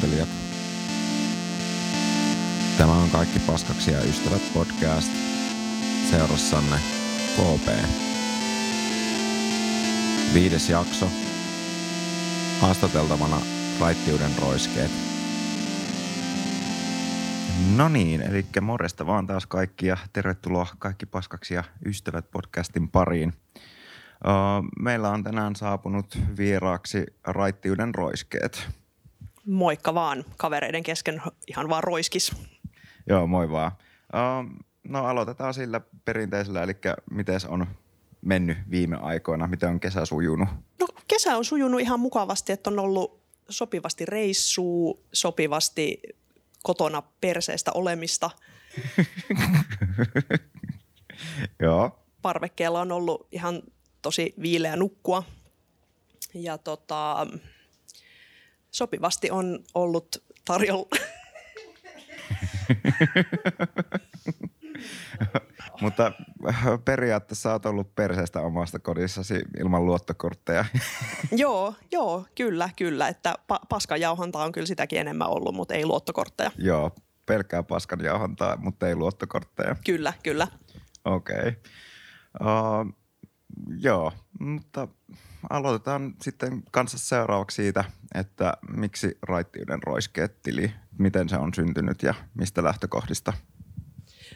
Kuuntelijat, tämä on Kaikki paskaksi ja ystävät podcast seurassanne KP. Viides jakso. Haastateltavana raittiuden roiskeet. No niin, eli morjesta vaan taas kaikki ja tervetuloa Kaikki paskaksi ja ystävät podcastin pariin. Meillä on tänään saapunut vieraaksi raittiuden roiskeet. Moikka vaan, kavereiden kesken ihan vaan roiskis. Joo, moi vaan. No aloitetaan sillä perinteisellä, eli miten on mennyt viime aikoina, miten on kesä sujunut? No kesä on sujunut ihan mukavasti, että on ollut sopivasti reissuu, sopivasti kotona perseestä olemista. Joo. Parvekkeella on ollut ihan tosi viileä nukkua. Ja tota, sopivasti on ollut tarjolla. Mutta periaatteessa olet ollut perseestä omasta kodissasi ilman luottokortteja. joo, joo, kyllä, kyllä. Että pa- paskanjauhantaa on kyllä sitäkin enemmän ollut, mutta ei luottokortteja. Joo, pelkkää paskanjauhantaa, mutta ei luottokortteja. Kyllä, kyllä. Okei. Okay. Uh, joo, mutta aloitetaan sitten kanssa seuraavaksi siitä, että miksi raittiuden roiskeet tili, miten se on syntynyt ja mistä lähtökohdista?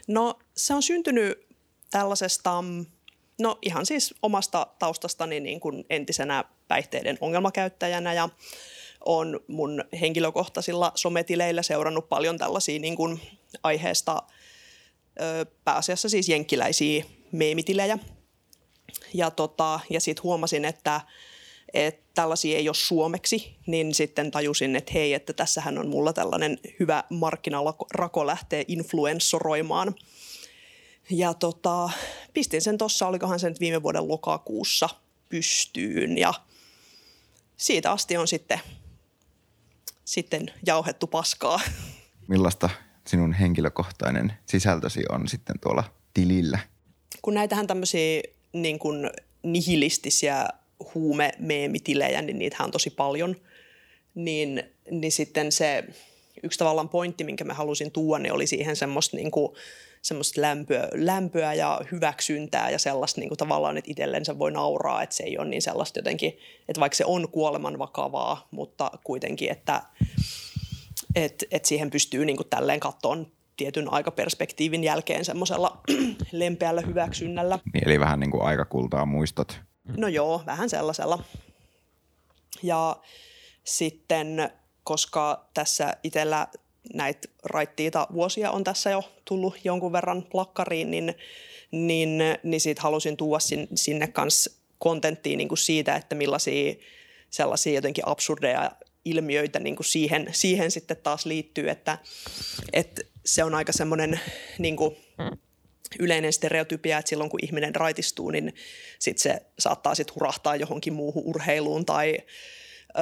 No se on syntynyt tällaisesta, no ihan siis omasta taustastani niin kuin entisenä päihteiden ongelmakäyttäjänä ja on mun henkilökohtaisilla sometileillä seurannut paljon tällaisia niin kuin aiheesta pääasiassa siis jenkkiläisiä meemitilejä – ja, tota, ja sitten huomasin, että, että tällaisia ei ole suomeksi, niin sitten tajusin, että hei, että tässähän on mulla tällainen hyvä markkinarako lähteä influenssoroimaan. Ja tota, pistin sen tuossa, olikohan se nyt viime vuoden lokakuussa pystyyn ja siitä asti on sitten, sitten jauhettu paskaa. Millaista sinun henkilökohtainen sisältösi on sitten tuolla tilillä? Kun näitähän tämmöisiä niin kuin nihilistisiä huumemeemitilejä, niin niitä on tosi paljon. Niin, niin sitten se yksi tavallaan pointti, minkä mä halusin tuoda, niin oli siihen semmoista, niin kuin, semmoista lämpöä, lämpöä ja hyväksyntää ja sellaista niin kuin tavallaan, että itsellensä voi nauraa, että se ei ole niin sellaista jotenkin, että vaikka se on kuoleman vakavaa, mutta kuitenkin, että et, et siihen pystyy niin kuin tälleen kattoon tietyn aikaperspektiivin jälkeen semmoisella lempeällä hyväksynnällä. Niin, eli vähän niin kuin aikakultaa muistot. No joo, vähän sellaisella. Ja sitten, koska tässä itsellä näitä raittiita vuosia on tässä jo tullut jonkun verran lakkariin, niin, niin, niin siitä halusin tuoda sinne, sinne kanssa kontenttia niin kuin siitä, että millaisia sellaisia jotenkin absurdeja ilmiöitä niin kuin siihen, siihen sitten taas liittyy, että, että se on aika semmoinen niin kuin, yleinen stereotypia, että silloin kun ihminen raitistuu, niin sit se saattaa sitten hurahtaa johonkin muuhun urheiluun tai ö,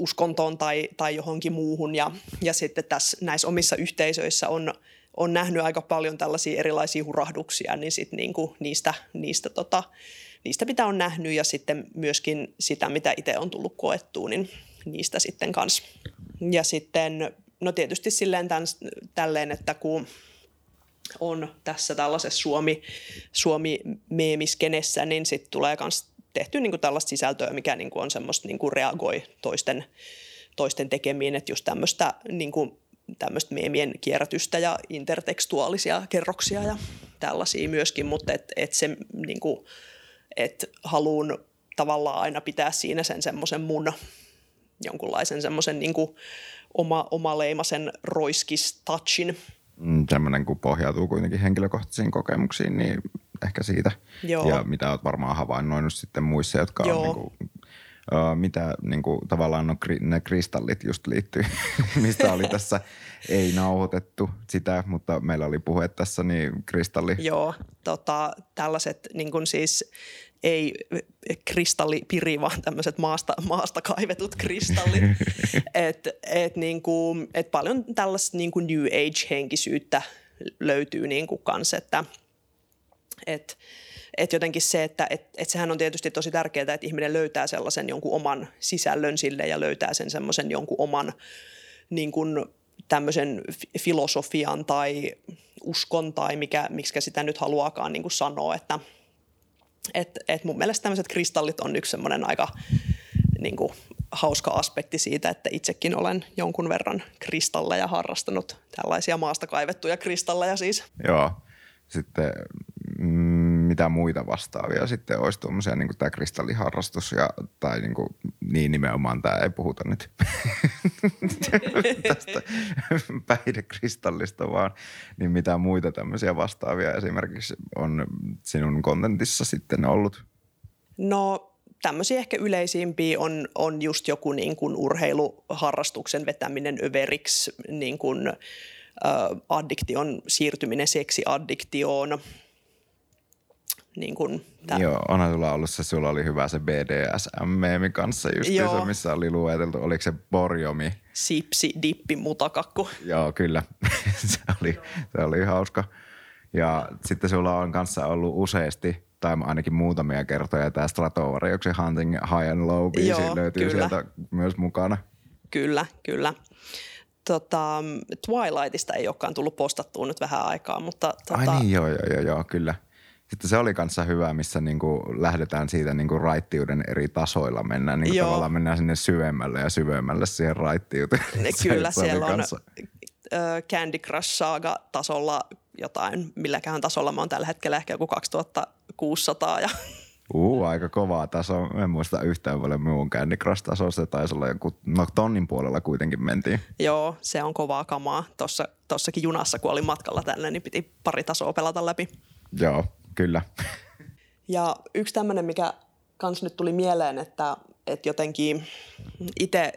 uskontoon tai, tai johonkin muuhun. Ja, ja sitten tässä näissä omissa yhteisöissä on, on nähnyt aika paljon tällaisia erilaisia hurahduksia, niin sit niinku niistä, niistä, tota, niistä mitä on nähnyt ja sitten myöskin sitä, mitä itse on tullut koettua, niin niistä sitten kanssa. Ja sitten, no tietysti silleen tämän, tälleen, että kun on tässä tällaisessa Suomi, Suomi-meemiskenessä, niin sitten tulee myös tehty niin kuin tällaista sisältöä, mikä niin kuin on semmoista niin kuin reagoi toisten, toisten tekemiin, että just tämmöistä niin kuin tämmöistä meemien kierrätystä ja intertekstuaalisia kerroksia ja tällaisia myöskin, mutta et, et se niin kuin, et haluan tavallaan aina pitää siinä sen semmoisen mun jonkunlaisen semmoisen niin oma, omaleimaisen roiskis-touchin. Mm, tämmöinen, kun pohjautuu kuitenkin henkilökohtaisiin kokemuksiin, niin ehkä siitä. Joo. Ja mitä olet varmaan havainnoinut sitten muissa, jotka Joo. on niin kuin, uh, mitä niin kuin, tavallaan no, ne kristallit just liittyy, mistä oli tässä ei nauhoitettu sitä, mutta meillä oli puhe tässä, niin kristalli. Joo, tota, tällaiset niin kuin siis ei kristallipiri, vaan tämmöiset maasta, maasta kaivetut kristallit. et, et niinku, et paljon tällaista niinku New Age-henkisyyttä löytyy niinku kans, että et, et jotenkin se, että et, et sehän on tietysti tosi tärkeää, että ihminen löytää sellaisen jonkun oman sisällön sille ja löytää sen semmoisen jonkun oman niin kuin tämmöisen filosofian tai uskon tai mikä, miksi sitä nyt haluaakaan niin kuin sanoa, että et, et mun mielestä tämmöiset kristallit on yksi semmoinen aika niin kuin, hauska aspekti siitä, että itsekin olen jonkun verran kristalleja harrastanut, tällaisia maasta kaivettuja kristalleja siis. Joo, sitten mm, mitä muita vastaavia sitten olisi tuommoisia niin tämä kristalliharrastus ja, tai niin, kuin, niin nimenomaan tämä ei puhuta nyt tästä päihdekristallista vaan, niin mitä muita tämmöisiä vastaavia esimerkiksi on sinun kontentissa sitten ollut? No tämmöisiä ehkä yleisimpiä on, on just joku niin kuin urheiluharrastuksen vetäminen överiksi, niin kuin, addiktion siirtyminen seksiaddiktioon – niin kuin tämän. Joo, onhan sulla ollut se, sulla oli hyvä se BDSM-meemi kanssa just missä oli lueteltu, oliko se borjomi? Sipsi, dippi, mutakakku. Joo, kyllä. se, oli, se oli hauska. Ja sitten sulla on kanssa ollut useasti, tai ainakin muutamia kertoja, tämä Stratovariuksen Hunting High and Low biisi Joo, löytyy kyllä. sieltä myös mukana. Kyllä, kyllä. Tota, Twilightista ei olekaan tullut postattua nyt vähän aikaa, mutta... Tota... Ai niin, joo, joo, joo, joo, kyllä. Sitten se oli kanssa hyvä, missä niinku lähdetään siitä niinku raittiuden eri tasoilla mennään. Niinku Joo. tavallaan mennään sinne syvemmälle ja syvemmälle siihen raittiuteen. Kyllä, se siellä on uh, Candy Crush Saga-tasolla jotain, milläkään tasolla mä oon tällä hetkellä ehkä joku 2600 ja Uu, aika kovaa taso. En muista yhtään paljon muun Candy Crush-taso. Se taisi olla joku, no tonnin puolella kuitenkin mentiin. Joo, se on kovaa kamaa. Tuossa, tossakin junassa, kun olin matkalla tänne, niin piti pari tasoa pelata läpi. Joo, kyllä. Ja yksi tämmöinen, mikä kans nyt tuli mieleen, että, että jotenkin itse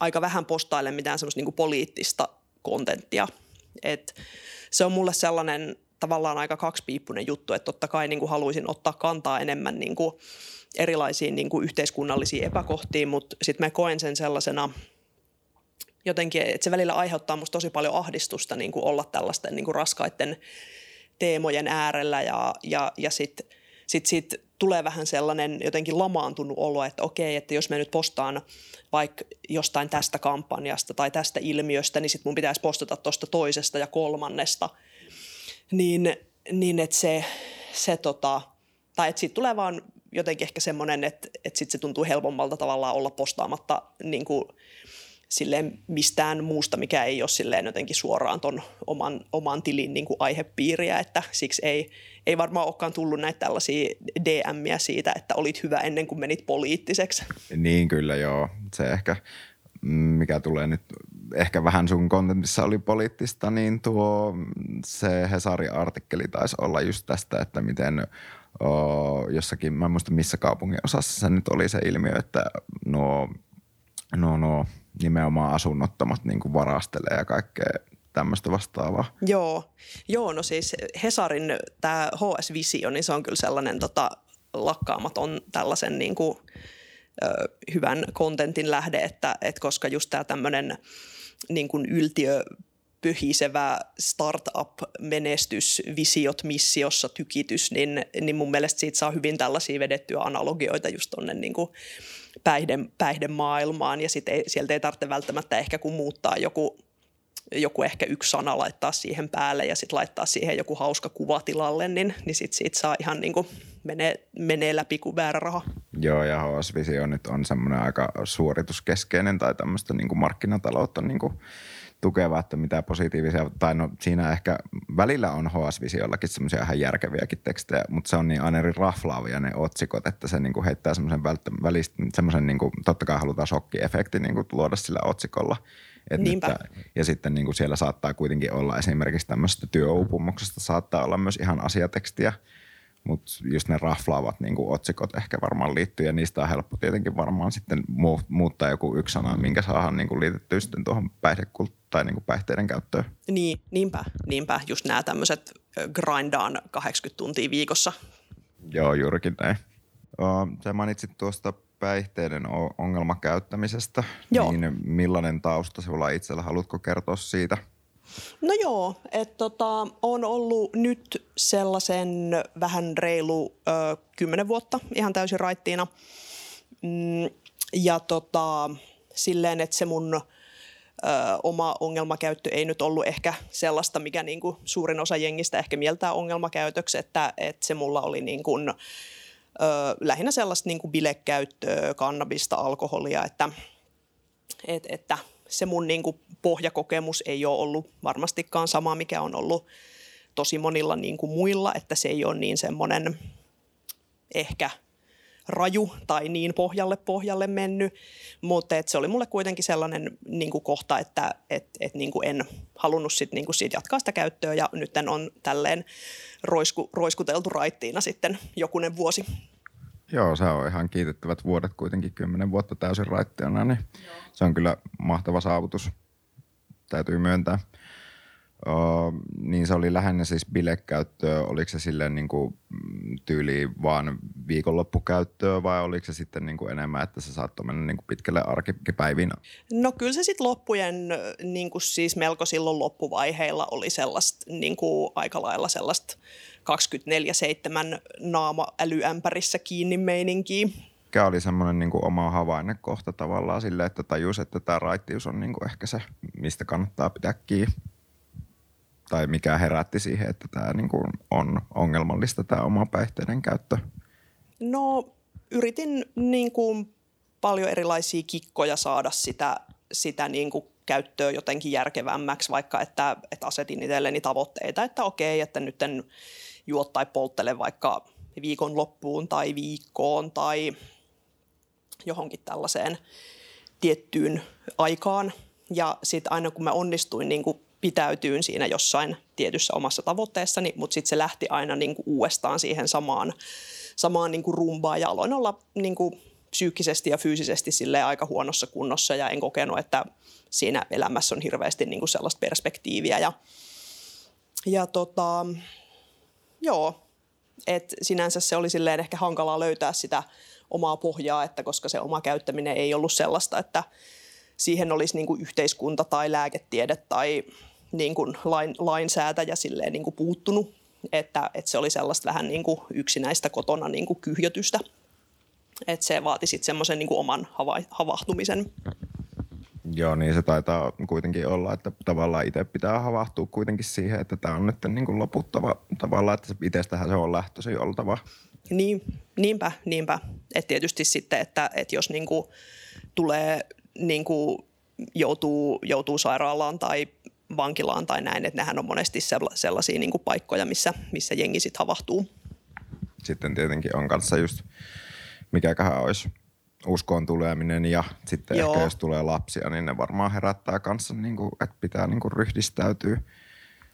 aika vähän postailen mitään semmoista niinku poliittista kontenttia. Et se on mulle sellainen tavallaan aika kaksipiippunen juttu, että totta kai niin haluaisin ottaa kantaa enemmän niin erilaisiin niin yhteiskunnallisiin epäkohtiin, mutta sitten mä koen sen sellaisena jotenkin, että se välillä aiheuttaa musta tosi paljon ahdistusta niin olla tällaisten niin raskaiden teemojen äärellä ja, ja, ja sitten sit, sit tulee vähän sellainen jotenkin lamaantunut olo, että okei, että jos mä nyt postaan vaikka jostain tästä kampanjasta tai tästä ilmiöstä, niin sitten mun pitäisi postata tuosta toisesta ja kolmannesta. Niin, niin että se, se tota, tai että siitä tulee vaan jotenkin ehkä semmoinen, että, että sitten se tuntuu helpommalta tavallaan olla postaamatta niin kuin silleen mistään muusta, mikä ei ole silleen jotenkin suoraan ton oman, oman tilin niin kuin aihepiiriä, että siksi ei, ei varmaan olekaan tullut näitä tällaisia DMiä siitä, että olit hyvä ennen kuin menit poliittiseksi. Niin kyllä joo, se ehkä mikä tulee nyt ehkä vähän sun kontentissa oli poliittista, niin tuo se Hesari-artikkeli taisi olla just tästä, että miten o, jossakin, mä en muista missä kaupungin osassa se nyt oli se ilmiö, että nuo, nuo, nuo nimenomaan asunnottomat niin kuin varastelee ja kaikkea tämmöistä vastaavaa. Joo. Joo, no siis Hesarin tämä HS Visio, niin se on kyllä sellainen tota, lakkaamaton tällaisen niin kuin, ö, hyvän kontentin lähde, että, että koska just tämä tämmöinen niin kuin yltiö pyhisevä startup-menestys, visiot missiossa, tykitys, niin, niin mun mielestä siitä saa hyvin tällaisia vedettyä analogioita just tuonne niin kuin päihde, päihdemaailmaan ja sit ei, sieltä ei tarvitse välttämättä ehkä kun muuttaa joku, joku ehkä yksi sana laittaa siihen päälle ja sitten laittaa siihen joku hauska kuva tilalle, niin, niin sitten siitä saa ihan niin kuin menee, menee läpi kuin väärä raha. Joo, ja HS Visio nyt on semmoinen aika suorituskeskeinen tai tämmöistä niin markkinataloutta niin kuin tukeva, että mitä positiivisia, tai no siinä ehkä välillä on HS-visiollakin semmoisia ihan järkeviäkin tekstejä, mutta se on niin aina eri raflaavia ne otsikot, että se niinku heittää semmoisen välistä, semmoisen niinku, totta kai halutaan shokkiefekti niinku luoda sillä otsikolla. Et Niinpä. Nyt, ja sitten niinku siellä saattaa kuitenkin olla esimerkiksi tämmöisestä työuupumuksesta saattaa olla myös ihan asiatekstiä – mutta just ne raflaavat niin kuin otsikot ehkä varmaan liittyy ja niistä on helppo tietenkin varmaan sitten muuttaa joku yksi sana, minkä saadaan niin kuin liitettyä sitten tuohon päihdekult- tai niin kuin päihteiden käyttöön. Niin, niinpä, niinpä. Just nämä tämmöiset grindaan 80 tuntia viikossa. Joo, juurikin näin. Sä mainitsit tuosta päihteiden ongelmakäyttämisestä. Joo. Niin millainen tausta sinulla itsellä? Haluatko kertoa siitä? No joo, että tota, on ollut nyt sellaisen vähän reilu kymmenen vuotta ihan täysin raittiina. Mm, ja tota, silleen, että se mun ö, oma ongelmakäyttö ei nyt ollut ehkä sellaista, mikä niinku suurin osa jengistä ehkä mieltää ongelmakäytöksi, että, että se mulla oli niin kuin, ö, lähinnä sellaista niin kuin bilekäyttöä, kannabista, alkoholia, että, et, että se mun niin kuin pohjakokemus ei ole ollut varmastikaan sama, mikä on ollut tosi monilla niin kuin muilla, että se ei ole niin semmoinen ehkä raju tai niin pohjalle pohjalle mennyt, mutta et se oli mulle kuitenkin sellainen niin kuin kohta, että et, et niin kuin en halunnut sit, niin kuin siitä jatkaa sitä käyttöä ja nyt on tälleen roisku, roiskuteltu raittiina sitten jokunen vuosi. Joo, se on ihan kiitettävät vuodet kuitenkin, kymmenen vuotta täysin raitteena, niin Joo. se on kyllä mahtava saavutus, täytyy myöntää. Uh, niin se oli lähinnä siis bilekäyttöä, oliko se silleen niin kuin mm, tyyli vaan viikonloppukäyttöä vai oliko se sitten niin kuin enemmän, että se saattoi mennä niin kuin pitkälle arkipäiviin? No kyllä se sitten loppujen niin kuin siis melko silloin loppuvaiheilla oli sellaista niin kuin aika lailla sellaista 24-7 naama älyämpärissä kiinni meininkiä. Mikä oli semmoinen niin oma havainnekohta tavallaan sille, että tajus, että tämä raittius on niin kuin ehkä se, mistä kannattaa pitää kiinni? Tai mikä herätti siihen, että tämä niin kuin on ongelmallista tämä oma päihteiden käyttö? No yritin niin kuin paljon erilaisia kikkoja saada sitä, sitä niin kuin käyttöä jotenkin järkevämmäksi, vaikka että, että asetin itselleni tavoitteita, että okei, että nyt en juo tai polttele vaikka viikon loppuun tai viikkoon tai johonkin tällaiseen tiettyyn aikaan. Ja sitten aina kun mä onnistuin niin kuin pitäytyyn siinä jossain tietyssä omassa tavoitteessani, mutta sitten se lähti aina niin kuin uudestaan siihen samaan, samaan niin kuin rumbaan ja aloin olla niin kuin psyykkisesti ja fyysisesti sille aika huonossa kunnossa ja en kokenut, että siinä elämässä on hirveästi niin kuin sellaista perspektiiviä. Ja, ja tota, joo, et sinänsä se oli silleen ehkä hankalaa löytää sitä omaa pohjaa, että koska se oma käyttäminen ei ollut sellaista, että siihen olisi niin kuin yhteiskunta tai lääketiede tai niin kuin lain, lainsäätäjä silleen niin kuin puuttunut, että, että se oli sellaista vähän niin kuin yksinäistä kotona niin kuin kyhjötystä. Että se vaati sitten semmoisen niin oman hava- havahtumisen. Joo, niin se taitaa kuitenkin olla, että tavallaan itse pitää havahtua kuitenkin siihen, että tämä on nyt niin kuin loputtava tavallaan, että itsestähän se on lähtöisin oltava. Niin, niinpä, niinpä. Että tietysti sitten, että, että jos niin kuin tulee niin kuin joutuu, joutuu sairaalaan tai vankilaan tai näin, että nehän on monesti sellaisia niin kuin paikkoja, missä, missä jengi sitten havahtuu. Sitten tietenkin on kanssa just, mikäköhän olisi uskoon tuleminen ja sitten Joo. ehkä jos tulee lapsia, niin ne varmaan herättää kanssa, niin kuin, että pitää niin kuin ryhdistäytyä.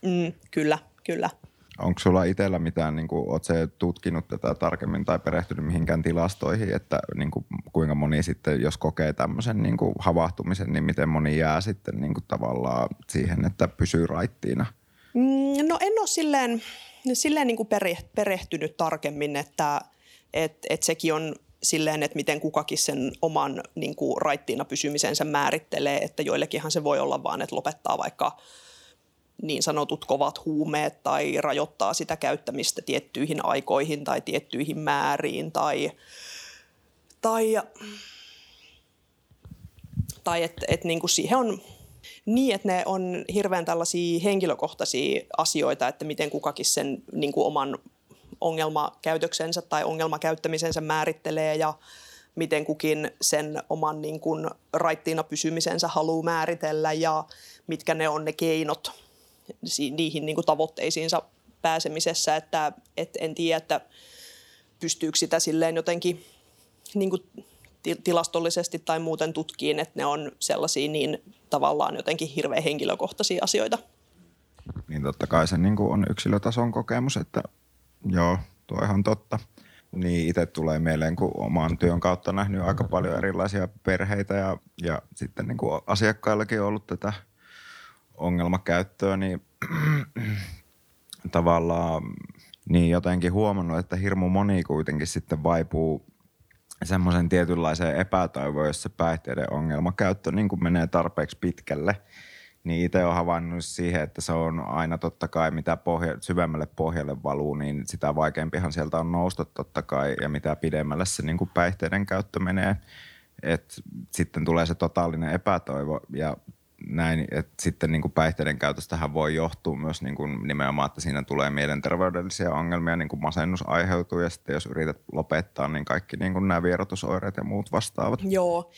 Mm, kyllä, kyllä. Onko sulla itsellä mitään, niin kuin, oot se tutkinut tätä tarkemmin tai perehtynyt mihinkään tilastoihin, että niin kuin, kuinka moni sitten, jos kokee tämmöisen niin kuin, havahtumisen, niin miten moni jää sitten niin kuin, tavallaan siihen, että pysyy raittiina? Mm, no en ole silleen, silleen niin kuin perehtynyt tarkemmin, että et, et sekin on silleen, että miten kukakin sen oman niin kuin, raittiina pysymisensä määrittelee, että joillekinhan se voi olla vaan, että lopettaa vaikka niin sanotut kovat huumeet tai rajoittaa sitä käyttämistä tiettyihin aikoihin tai tiettyihin määriin tai, tai, tai että et, niin siihen on niin, että ne on hirveän tällaisia henkilökohtaisia asioita, että miten kukakin sen niin kuin oman ongelmakäytöksensä tai ongelmakäyttämisensä määrittelee ja miten kukin sen oman niin kuin raittiina pysymisensä haluaa määritellä ja mitkä ne on ne keinot niihin niin kuin tavoitteisiinsa pääsemisessä, että et en tiedä, että pystyykö sitä silleen jotenkin niin kuin tilastollisesti tai muuten tutkiin, että ne on sellaisia niin tavallaan jotenkin hirveän henkilökohtaisia asioita. Niin totta kai se niin kuin on yksilötason kokemus, että Joo, tuo on ihan totta. Niin itse tulee mieleen, kun oman työn kautta nähnyt aika paljon erilaisia perheitä ja, ja sitten niin kuin asiakkaillakin on ollut tätä ongelmakäyttöä, niin tavallaan niin jotenkin huomannut, että hirmu moni kuitenkin sitten vaipuu semmoisen tietynlaiseen epätoivoon, jos se päihteiden ongelmakäyttö niin kuin menee tarpeeksi pitkälle – niin itse olen havainnut siihen, että se on aina totta kai, mitä pohja, syvemmälle pohjalle valuu, niin sitä vaikeampihan sieltä on nousta totta kai, ja mitä pidemmälle se niin kuin päihteiden käyttö menee. Et sitten tulee se totaalinen epätoivo, ja näin, että sitten niin kuin päihteiden käytöstähän voi johtua myös niin kuin nimenomaan, että siinä tulee mielenterveydellisiä ongelmia, niin kuin masennus aiheutuu ja sitten jos yrität lopettaa, niin kaikki niin kuin nämä vierotusoireet ja muut vastaavat. Joo,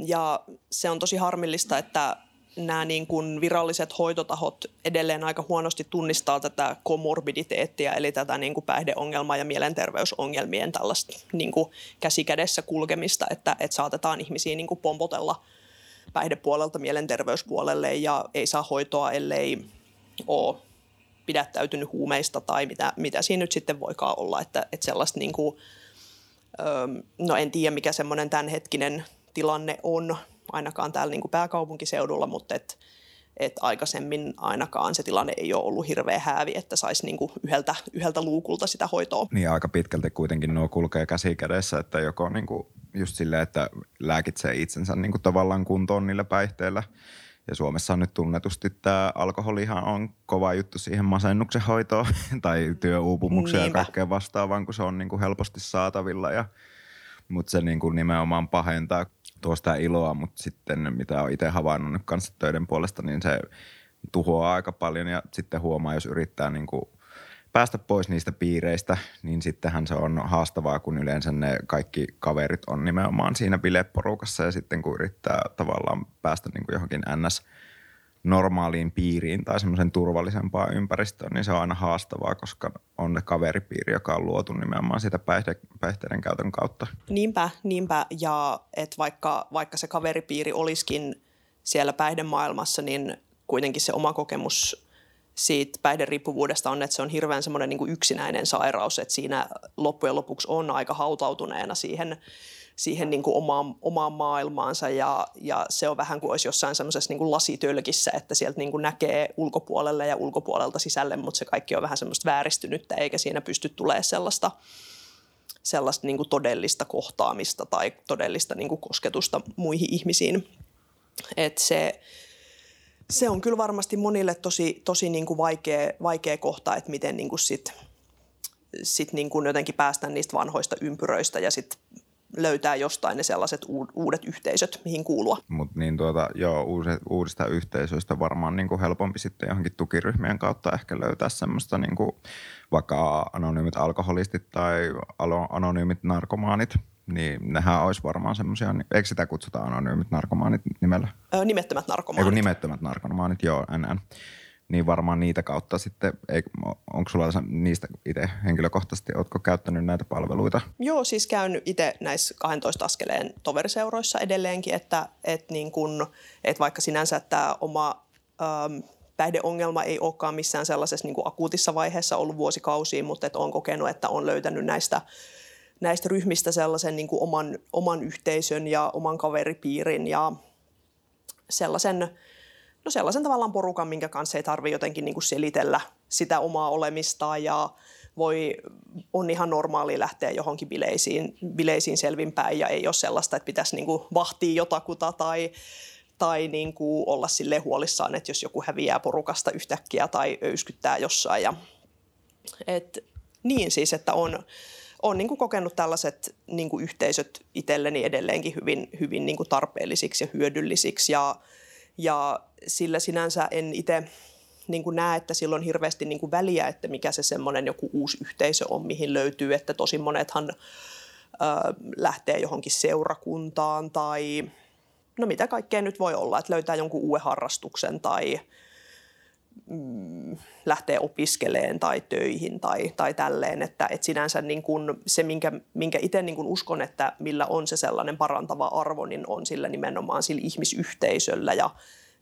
ja se on tosi harmillista, että nämä niin kuin viralliset hoitotahot edelleen aika huonosti tunnistaa tätä komorbiditeettia, eli tätä niin kuin päihdeongelmaa ja mielenterveysongelmien tällaista niin kuin käsikädessä kulkemista, että, että saatetaan ihmisiä niin kuin pompotella päihdepuolelta mielenterveyspuolelle ja ei saa hoitoa, ellei ole pidättäytynyt huumeista tai mitä, mitä siinä nyt sitten voikaan olla, että, että sellaista niin kuin, no en tiedä mikä semmoinen tämänhetkinen tilanne on, ainakaan täällä niin kuin pääkaupunkiseudulla, mutta et, et aikaisemmin ainakaan se tilanne ei ole ollut hirveän häävi, että saisi niin kuin yhdeltä, yhdeltä luukulta sitä hoitoa. Niin aika pitkälti kuitenkin nuo kulkee käsi kädessä, että joko niin kuin just silleen, että lääkitsee itsensä niin kuin tavallaan kuntoon niillä päihteillä. Ja Suomessa on nyt tunnetusti tämä alkoholihan on kova juttu siihen masennuksen hoitoon tai työuupumukseen ja kaikkeen vastaavaan, kun se on niin kuin helposti saatavilla. Ja, mutta se niin kuin nimenomaan pahentaa tuosta iloa, mutta sitten mitä on itse havainnut kanssa töiden puolesta, niin se tuhoaa aika paljon. Ja sitten huomaa, jos yrittää niin kuin päästä pois niistä piireistä, niin sittenhän se on haastavaa, kun yleensä ne kaikki kaverit on nimenomaan siinä bileporukassa. Ja sitten kun yrittää tavallaan päästä niin kuin johonkin ns normaaliin piiriin tai semmoisen turvallisempaan ympäristöön, niin se on aina haastavaa, koska on ne kaveripiiri, joka on luotu nimenomaan sitä päihde, päihteiden käytön kautta. Niinpä, niinpä. Ja että vaikka, vaikka se kaveripiiri olisikin siellä päihdemaailmassa, niin kuitenkin se oma kokemus siitä päihderiippuvuudesta on, että se on hirveän semmoinen niin yksinäinen sairaus, että siinä loppujen lopuksi on aika hautautuneena siihen siihen niin kuin omaan, omaan maailmaansa ja, ja se on vähän kuin olisi jossain semmoisessa niin lasitölkissä, että sieltä niin kuin näkee ulkopuolelle ja ulkopuolelta sisälle, mutta se kaikki on vähän semmoista vääristynyttä eikä siinä pysty tulemaan sellaista, sellaista niin kuin todellista kohtaamista tai todellista niin kuin kosketusta muihin ihmisiin. Et se, se on kyllä varmasti monille tosi, tosi niin kuin vaikea, vaikea kohta, että miten niin kuin sit, niin jotenkin päästään niistä vanhoista ympyröistä ja sitten löytää jostain ne sellaiset uudet yhteisöt, mihin kuulua. Mutta niin tuota, joo, uudet, uudista yhteisöistä varmaan niin kuin helpompi sitten johonkin tukiryhmien kautta ehkä löytää semmoista niin kuin vaikka anonyymit alkoholistit tai anonyymit narkomaanit, niin nehän olisi varmaan semmoisia, eikö sitä kutsuta anonyymit narkomaanit nimellä? Öö, nimettömät narkomaanit. Eikö nimettömät narkomaanit, joo, NN niin varmaan niitä kautta sitten, ei, onko sulla niistä itse henkilökohtaisesti, oletko käyttänyt näitä palveluita? Joo, siis käyn itse näissä 12 askeleen toveriseuroissa edelleenkin, että, että, niin kun, että vaikka sinänsä tämä oma ähm, päihdeongelma ei olekaan missään sellaisessa niin kuin akuutissa vaiheessa ollut vuosikausiin, mutta että olen kokenut, että on löytänyt näistä näistä ryhmistä sellaisen niin kuin oman, oman yhteisön ja oman kaveripiirin ja sellaisen no sellaisen tavallaan porukan, minkä kanssa ei tarvitse jotenkin niin kuin selitellä sitä omaa olemistaan ja voi, on ihan normaali lähteä johonkin bileisiin, bileisiin selvinpäin ja ei ole sellaista, että pitäisi niin kuin vahtia jotakuta tai, tai niin kuin olla sille huolissaan, että jos joku häviää porukasta yhtäkkiä tai öyskyttää jossain. Ja, et, niin siis, että on, on niin kokenut tällaiset niin kuin yhteisöt itselleni edelleenkin hyvin, hyvin niin kuin tarpeellisiksi ja hyödyllisiksi ja ja sillä sinänsä en itse niin näe, että sillä on hirveästi niin kuin väliä, että mikä se semmoinen joku uusi yhteisö on, mihin löytyy, että tosi monethan ö, lähtee johonkin seurakuntaan tai no mitä kaikkea nyt voi olla, että löytää jonkun uuden harrastuksen tai mm, lähtee opiskeleen tai töihin tai, tai tälleen, että, että sinänsä niin kuin se, minkä, minkä itse niin kuin uskon, että millä on se sellainen parantava arvo, niin on sillä nimenomaan sillä ihmisyhteisöllä ja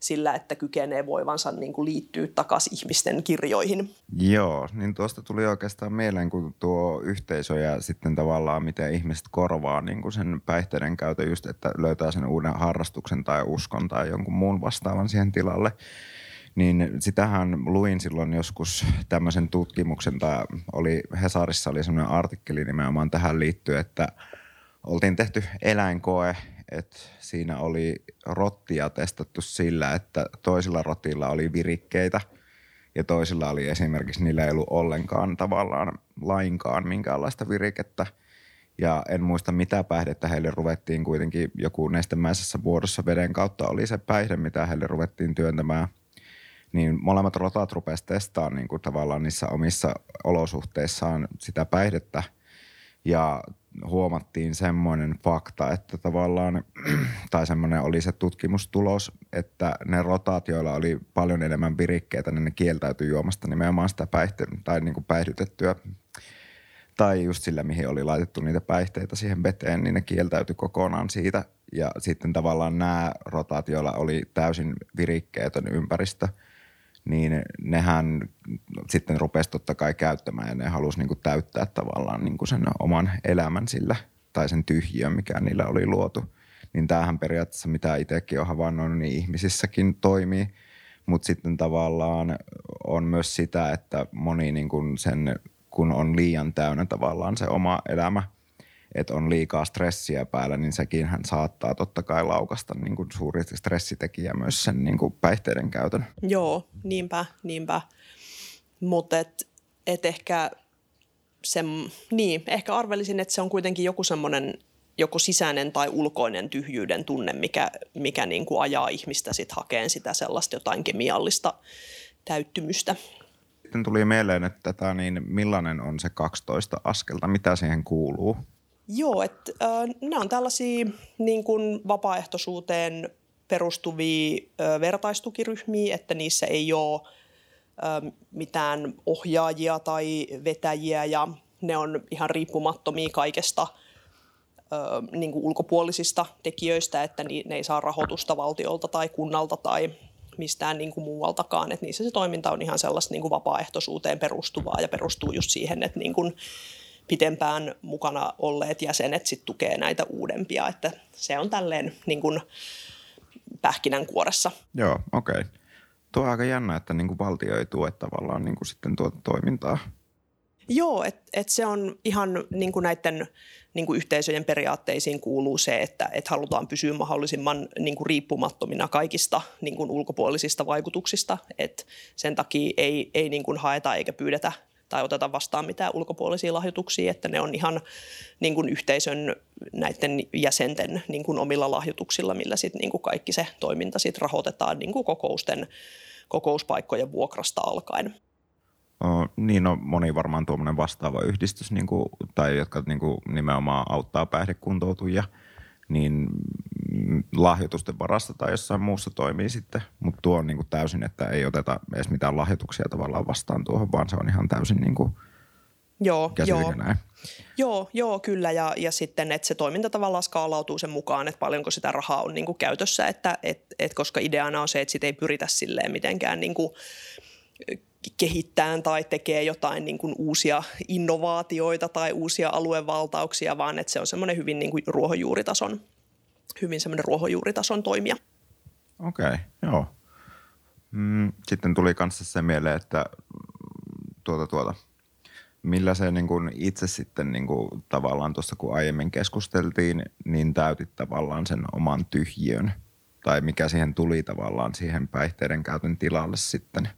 sillä, että kykenee voivansa niin kuin liittyä takaisin ihmisten kirjoihin. Joo, niin tuosta tuli oikeastaan mieleen, kun tuo yhteisö ja sitten tavallaan miten ihmiset korvaa niin kuin sen päihteiden käytön just, että löytää sen uuden harrastuksen tai uskon tai jonkun muun vastaavan siihen tilalle – niin sitähän luin silloin joskus tämmöisen tutkimuksen, tai oli Hesarissa oli semmoinen artikkeli nimenomaan tähän liittyen, että oltiin tehty eläinkoe, että siinä oli rottia testattu sillä, että toisilla rotilla oli virikkeitä ja toisilla oli esimerkiksi, niillä ei ollut ollenkaan tavallaan lainkaan minkäänlaista virikettä. Ja en muista mitä päihdettä heille ruvettiin kuitenkin joku nestemäisessä vuodossa veden kautta oli se päihde, mitä heille ruvettiin työntämään. Niin molemmat rotat rupesivat testaamaan niin kuin tavallaan niissä omissa olosuhteissaan sitä päihdettä. Ja huomattiin semmoinen fakta, että tavallaan, tai semmoinen oli se tutkimustulos, että ne rotaat, joilla oli paljon enemmän virikkeitä, niin ne kieltäytyi juomasta nimenomaan sitä päihte- tai niin kuin päihdytettyä tai just sillä, mihin oli laitettu niitä päihteitä siihen veteen, niin ne kieltäytyi kokonaan siitä. Ja sitten tavallaan nämä rotaat, joilla oli täysin virikkeetön ympäristö – niin nehän sitten rupesi totta kai käyttämään ja ne halusi niin kuin täyttää tavallaan niin kuin sen oman elämän sillä tai sen tyhjiön, mikä niillä oli luotu. Niin tämähän periaatteessa, mitä itsekin on havainnoinut, niin ihmisissäkin toimii. Mutta sitten tavallaan on myös sitä, että moni niin kuin sen, kun on liian täynnä tavallaan se oma elämä – että on liikaa stressiä päällä, niin sekin hän saattaa totta kai laukasta niin kuin suuri stressitekijä myös sen niin kuin päihteiden käytön. Joo, niinpä, niinpä. Mutta et, et ehkä se, niin, ehkä arvelisin, että se on kuitenkin joku semmoinen joku sisäinen tai ulkoinen tyhjyyden tunne, mikä, mikä niin kuin ajaa ihmistä sit hakeen sitä sellaista jotain kemiallista täyttymystä. Sitten tuli mieleen, että tätä, niin millainen on se 12 askelta, mitä siihen kuuluu? Joo, että äh, nämä on tällaisia niin kuin vapaaehtoisuuteen perustuvia äh, vertaistukiryhmiä, että niissä ei ole äh, mitään ohjaajia tai vetäjiä ja ne on ihan riippumattomia kaikesta äh, niin kuin ulkopuolisista tekijöistä, että ni, ne ei saa rahoitusta valtiolta tai kunnalta tai mistään niin kuin muualtakaan. Että niissä se toiminta on ihan sellaista niin kuin vapaaehtoisuuteen perustuvaa ja perustuu just siihen, että niin kuin, pitempään mukana olleet jäsenet sit tukee näitä uudempia, että se on tälleen niin kuin pähkinänkuoressa. Joo, okei. Okay. Tuo on aika jännä, että niin kuin valtio ei tue tavallaan niin kuin sitten tuota toimintaa. Joo, että et se on ihan niin kuin näiden niin kuin yhteisöjen periaatteisiin kuuluu se, että et halutaan pysyä mahdollisimman niin kuin riippumattomina kaikista niin kuin ulkopuolisista vaikutuksista. Et sen takia ei, ei niin kuin haeta eikä pyydetä tai oteta vastaan mitään ulkopuolisia lahjoituksia, että ne on ihan niin kuin yhteisön näiden jäsenten niin kuin omilla lahjoituksilla, millä sitten niin kuin kaikki se toiminta sit rahoitetaan niin kuin kokousten, kokouspaikkojen vuokrasta alkaen. Oh, niin, no moni varmaan tuommoinen vastaava yhdistys, niin kuin, tai jotka niin kuin nimenomaan auttaa päihdekuntoutujia – niin lahjoitusten varassa tai jossain muussa toimii sitten. Mutta tuo on niin kuin täysin, että ei oteta edes mitään lahjoituksia tavallaan vastaan tuohon, vaan se on ihan täysin niin kuin Joo, joo. Näin. Joo, joo, kyllä. Ja, ja sitten, että se toiminta tavallaan skaalautuu sen mukaan, että paljonko sitä rahaa on niin kuin käytössä, että et, et, koska ideana on se, että sitä ei pyritä silleen mitenkään niin kuin kehittää tai tekee jotain niin kuin uusia innovaatioita tai uusia aluevaltauksia, vaan että se on semmoinen hyvin niin kuin ruohonjuuritason, hyvin semmoinen ruohonjuuritason toimija. Okei, okay, joo. Mm, sitten tuli kanssa se mieleen, että tuota, tuota, millä se niin kuin itse sitten niin kuin tavallaan tuossa kun aiemmin keskusteltiin, niin täytit tavallaan sen oman tyhjön tai mikä siihen tuli tavallaan siihen päihteiden käytön tilalle sitten?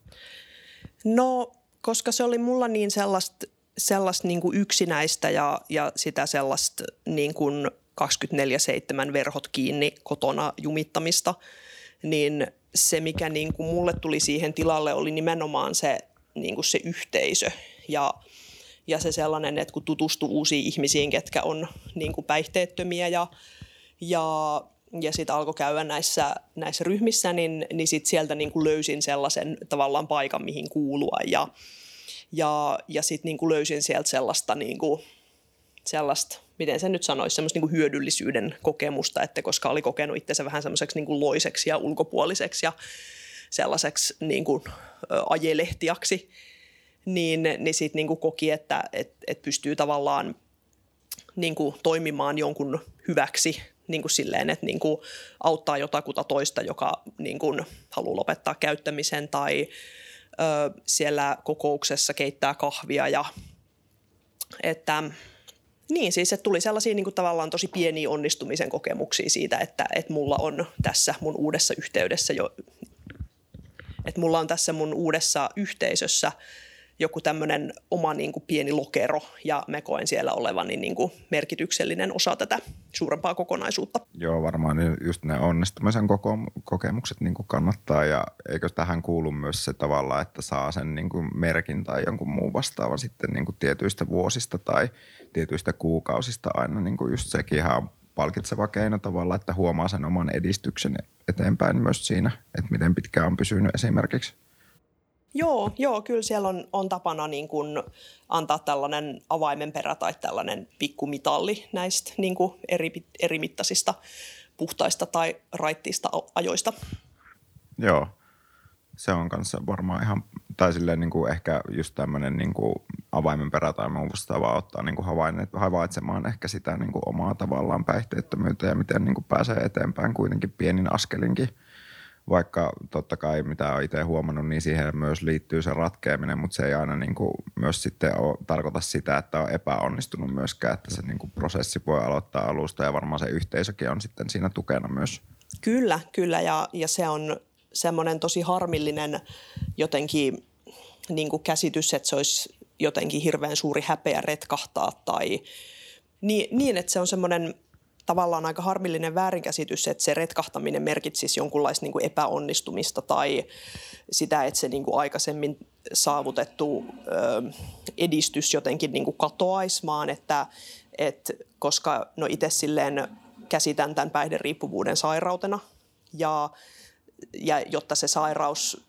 No, koska se oli mulla niin sellaista, sellaista niin yksinäistä ja, ja sitä sellaista niin kuin 24-7 verhot kiinni kotona jumittamista, niin se, mikä niin kuin mulle tuli siihen tilalle, oli nimenomaan se, niin kuin se yhteisö ja, ja se sellainen, että kun tutustuu uusiin ihmisiin, ketkä on niin päihteettömiä ja, ja ja sitten alkoi käydä näissä, näissä ryhmissä, niin, niin sit sieltä niin kuin löysin sellaisen tavallaan paikan, mihin kuulua. Ja, ja, ja sitten niin kuin löysin sieltä sellaista, niin kuin, sellaista, miten se nyt sanoisi, semmoista niin kuin hyödyllisyyden kokemusta, että koska oli kokenut itsensä vähän semmoiseksi niin loiseksi ja ulkopuoliseksi ja sellaiseksi niin kuin, ajelehtiaksi, niin, niin sitten niin koki, että et, et pystyy tavallaan niin kuin toimimaan jonkun hyväksi niin kuin silleen, että niin kuin auttaa jotakuta toista, joka niin kuin haluaa lopettaa käyttämisen tai ö, siellä kokouksessa keittää kahvia ja että Niin, siis että tuli sellaisia niin kuin tavallaan tosi pieniä onnistumisen kokemuksia siitä, että, että mulla on tässä mun uudessa yhteydessä jo, että mulla on tässä mun uudessa yhteisössä – joku tämmöinen oma niin kuin pieni lokero ja me koen siellä olevan niin kuin merkityksellinen osa tätä suurempaa kokonaisuutta. Joo, varmaan just ne onnistumisen kokemukset niin kuin kannattaa ja eikö tähän kuulu myös se tavalla, että saa sen niin kuin merkin tai jonkun muun vastaavan sitten niin kuin tietyistä vuosista tai tietyistä kuukausista aina niin kuin just sekin ihan palkitseva keino tavalla, että huomaa sen oman edistyksen eteenpäin myös siinä, että miten pitkään on pysynyt esimerkiksi. Joo, joo, kyllä siellä on, on tapana niin kuin antaa tällainen avaimenperä tai tällainen pikkumitalli näistä niin kuin eri, eri mittaisista puhtaista tai raittiista ajoista. Joo, se on kanssa varmaan ihan, tai silleen niin kuin ehkä just tämmöinen niin kuin avaimenperä tai muu vastaavaa ottaa niin kuin havaitsemaan ehkä sitä niin kuin omaa tavallaan päihteettömyyttä ja miten niin kuin pääsee eteenpäin kuitenkin pienin askelinkin – vaikka totta kai mitä olen itse huomannut, niin siihen myös liittyy se ratkeaminen, mutta se ei aina niin kuin myös sitten ole, tarkoita sitä, että on epäonnistunut myöskään, että se niin kuin prosessi voi aloittaa alusta ja varmaan se yhteisökin on sitten siinä tukena myös. Kyllä, kyllä ja, ja se on semmoinen tosi harmillinen jotenkin niin kuin käsitys, että se olisi jotenkin hirveän suuri häpeä retkahtaa tai niin, niin että se on semmoinen – tavallaan aika harmillinen väärinkäsitys, että se retkahtaminen merkitsisi jonkunlaista niin kuin epäonnistumista tai sitä, että se niin kuin aikaisemmin saavutettu ö, edistys jotenkin niin kuin katoaisi, vaan että, että koska no itse silleen käsitän tämän päihderiippuvuuden sairautena ja, ja jotta se sairaus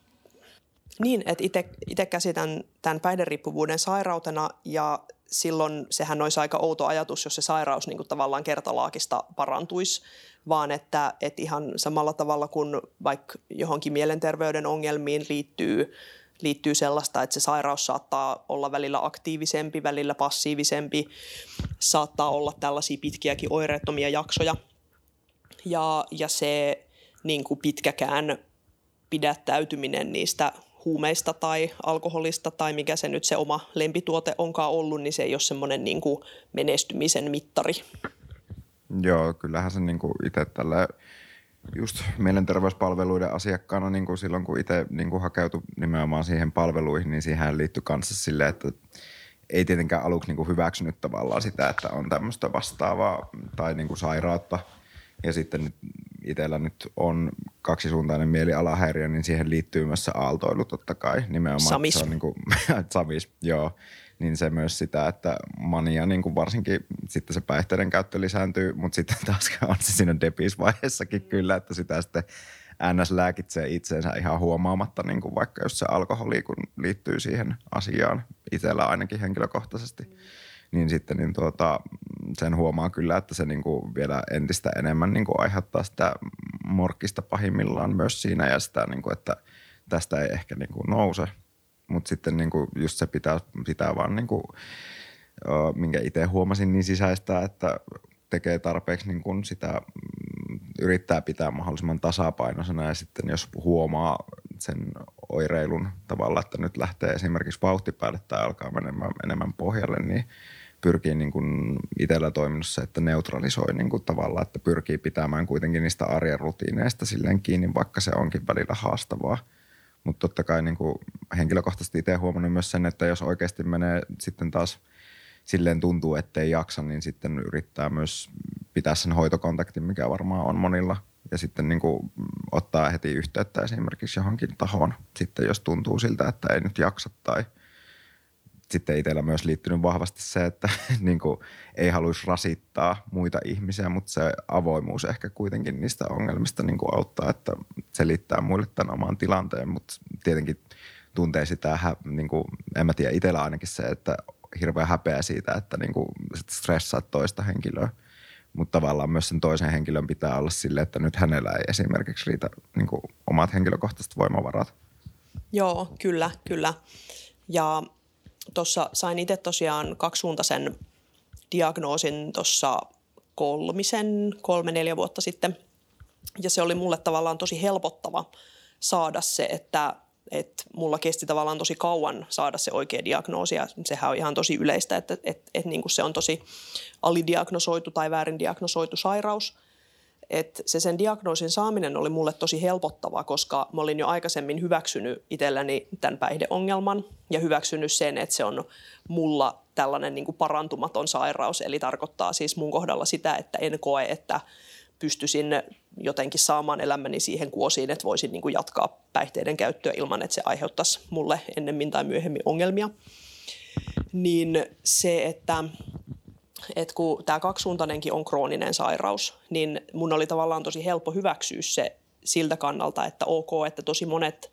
niin, että itse käsitän tämän päihderiippuvuuden sairautena ja silloin sehän olisi aika outo ajatus, jos se sairaus niin kuin tavallaan kertalaakista parantuisi, vaan että, että ihan samalla tavalla kuin vaikka johonkin mielenterveyden ongelmiin liittyy, liittyy sellaista, että se sairaus saattaa olla välillä aktiivisempi, välillä passiivisempi, saattaa olla tällaisia pitkiäkin oireettomia jaksoja. Ja, ja se niin kuin pitkäkään pidättäytyminen niistä huumeista tai alkoholista tai mikä se nyt se oma lempituote onkaan ollut, niin se ei ole semmoinen niin kuin menestymisen mittari. Joo, kyllähän se niin kuin itse tällä just mielenterveyspalveluiden asiakkaana niin kuin silloin, kun itse niin kuin hakeutui nimenomaan siihen palveluihin, niin siihen liittyy kanssa silleen, että ei tietenkään aluksi niin kuin hyväksynyt tavallaan sitä, että on tämmöistä vastaavaa tai niin kuin sairautta. Ja sitten itsellä nyt on kaksisuuntainen mielialahäiriö, niin siihen liittyy myös se aaltoilu totta kai. Nimenomaan, Samis. Se on niin kuin, samis, joo. Niin se myös sitä, että mania niin kuin varsinkin sitten se päihteiden käyttö lisääntyy, mutta sitten taas on se siinä depisvaiheessakin mm. kyllä, että sitä sitten NS lääkitsee itseensä ihan huomaamatta, niin kuin vaikka jos se alkoholi kun liittyy siihen asiaan itsellä ainakin henkilökohtaisesti. Mm niin sitten niin tuota, sen huomaa kyllä, että se niin kuin vielä entistä enemmän niin kuin aiheuttaa sitä morkkista pahimmillaan myös siinä ja sitä, niin kuin, että tästä ei ehkä niin kuin nouse. Mutta sitten niin kuin just se pitää, pitää vaan, niin kuin, minkä itse huomasin, niin sisäistää, että tekee tarpeeksi niin kuin sitä, mm, yrittää pitää mahdollisimman tasapainoisena ja sitten jos huomaa sen oireilun tavalla, että nyt lähtee esimerkiksi vauhti päälle tai alkaa menemään enemmän pohjalle, niin – pyrkii niin kuin itsellä toiminnassa, että neutralisoi niin kuin tavallaan, että pyrkii pitämään kuitenkin niistä arjen rutiineista silleen kiinni, vaikka se onkin välillä haastavaa. Mutta totta kai niin kuin henkilökohtaisesti itse huomannut myös sen, että jos oikeasti menee sitten taas silleen tuntuu, ettei jaksa, niin sitten yrittää myös pitää sen hoitokontaktin, mikä varmaan on monilla. Ja sitten niin kuin ottaa heti yhteyttä esimerkiksi johonkin tahoon, sitten jos tuntuu siltä, että ei nyt jaksa tai – sitten itsellä myös liittynyt vahvasti se, että niin kuin, ei haluaisi rasittaa muita ihmisiä, mutta se avoimuus ehkä kuitenkin niistä ongelmista niin kuin auttaa, että selittää muille tämän oman tilanteen, mutta tietenkin tuntee sitä, niin kuin, en mä tiedä, itsellä ainakin se, että hirveä häpeä siitä, että niin kuin, stressaat toista henkilöä. Mutta tavallaan myös sen toisen henkilön pitää olla sille, että nyt hänellä ei esimerkiksi riitä niin kuin, omat henkilökohtaiset voimavarat. Joo, kyllä, kyllä. Ja tuossa sain itse tosiaan kaksisuuntaisen diagnoosin tuossa kolmisen, kolme-neljä vuotta sitten. Ja se oli mulle tavallaan tosi helpottava saada se, että et mulla kesti tavallaan tosi kauan saada se oikea diagnoosi ja sehän on ihan tosi yleistä, että et, et niin se on tosi alidiagnosoitu tai väärin diagnosoitu sairaus. Et se sen diagnoosin saaminen oli mulle tosi helpottavaa, koska mä olin jo aikaisemmin hyväksynyt itselläni tämän päihdeongelman ja hyväksynyt sen, että se on mulla tällainen niin kuin parantumaton sairaus. Eli tarkoittaa siis mun kohdalla sitä, että en koe, että pystyisin jotenkin saamaan elämäni siihen kuosiin, että voisin niin kuin jatkaa päihteiden käyttöä ilman, että se aiheuttaisi mulle ennemmin tai myöhemmin ongelmia. Niin se, että, että kun tämä kaksisuuntainenkin on krooninen sairaus, niin mun oli tavallaan tosi helppo hyväksyä se siltä kannalta, että ok, että tosi monet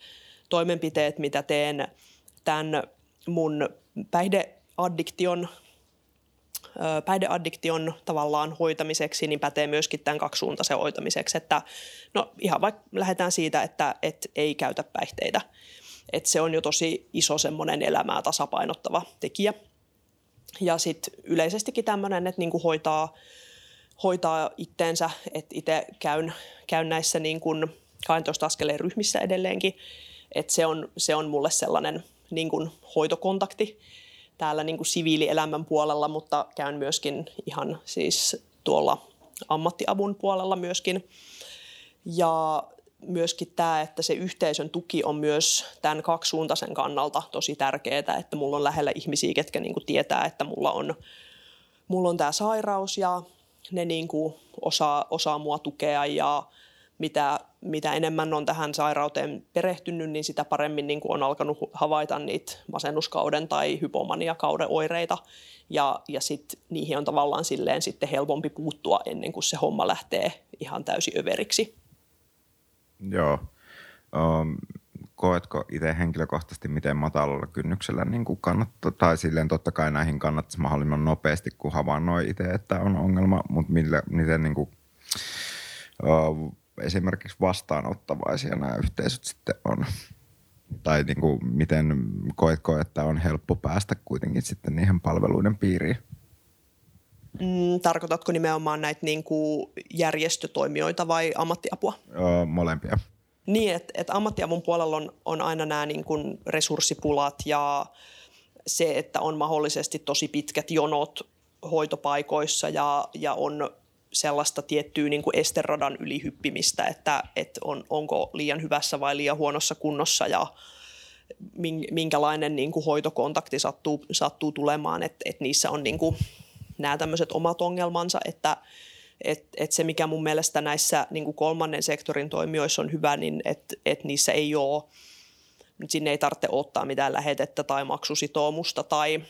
toimenpiteet, mitä teen tämän mun päihdeaddiktion päihdeaddiktion tavallaan hoitamiseksi, niin pätee myöskin tämän kaksisuuntaisen hoitamiseksi. Että, no ihan vaikka lähdetään siitä, että, että ei käytä päihteitä. Että se on jo tosi iso semmoinen elämää tasapainottava tekijä. Ja sitten yleisestikin tämmöinen, että niinku hoitaa, hoitaa itteensä, että itse käyn, käyn näissä niin kuin 12 askeleen ryhmissä edelleenkin, että se on, se on mulle sellainen niin kuin hoitokontakti, täällä niin kuin siviilielämän puolella, mutta käyn myöskin ihan siis tuolla ammattiavun puolella myöskin. Ja myöskin tämä, että se yhteisön tuki on myös tämän kaksisuuntaisen kannalta tosi tärkeää, että mulla on lähellä ihmisiä, ketkä niin kuin tietää, että mulla on, mulla on tämä sairaus ja ne niin kuin osaa, osaa mua tukea ja mitä, mitä enemmän on tähän sairauteen perehtynyt, niin sitä paremmin niin kuin on alkanut havaita niitä masennuskauden tai hypomaniakauden oireita. Ja, ja sit niihin on tavallaan silleen sitten helpompi puuttua ennen kuin se homma lähtee ihan täysin överiksi. Joo. Um, koetko itse henkilökohtaisesti, miten matalalla kynnyksellä niin kuin kannattaa, tai silleen totta kai näihin kannattaisi mahdollisimman nopeasti, kun havainnoi itse, että on ongelma, mutta millä, miten niin kuin, uh, esimerkiksi vastaanottavaisia nämä yhteisöt sitten on? Tai niin kuin, miten koetko, että on helppo päästä kuitenkin sitten niihin palveluiden piiriin? Mm, tarkoitatko nimenomaan näitä niin kuin järjestötoimijoita vai ammattiapua? Öö, molempia. Niin, että et ammattiavun puolella on, on aina nämä niin kuin resurssipulat ja se, että on mahdollisesti tosi pitkät jonot hoitopaikoissa ja, ja on sellaista tiettyä niin kuin esteradan ylihyppimistä, että, että on, onko liian hyvässä vai liian huonossa kunnossa ja minkälainen niin kuin hoitokontakti sattuu, sattuu tulemaan, että, että niissä on niin kuin nämä tämmöiset omat ongelmansa, että et, et se, mikä mun mielestä näissä niin kuin kolmannen sektorin toimijoissa on hyvä, niin että et niissä ei ole, sinne ei tarvitse ottaa mitään lähetettä tai maksusitoumusta tai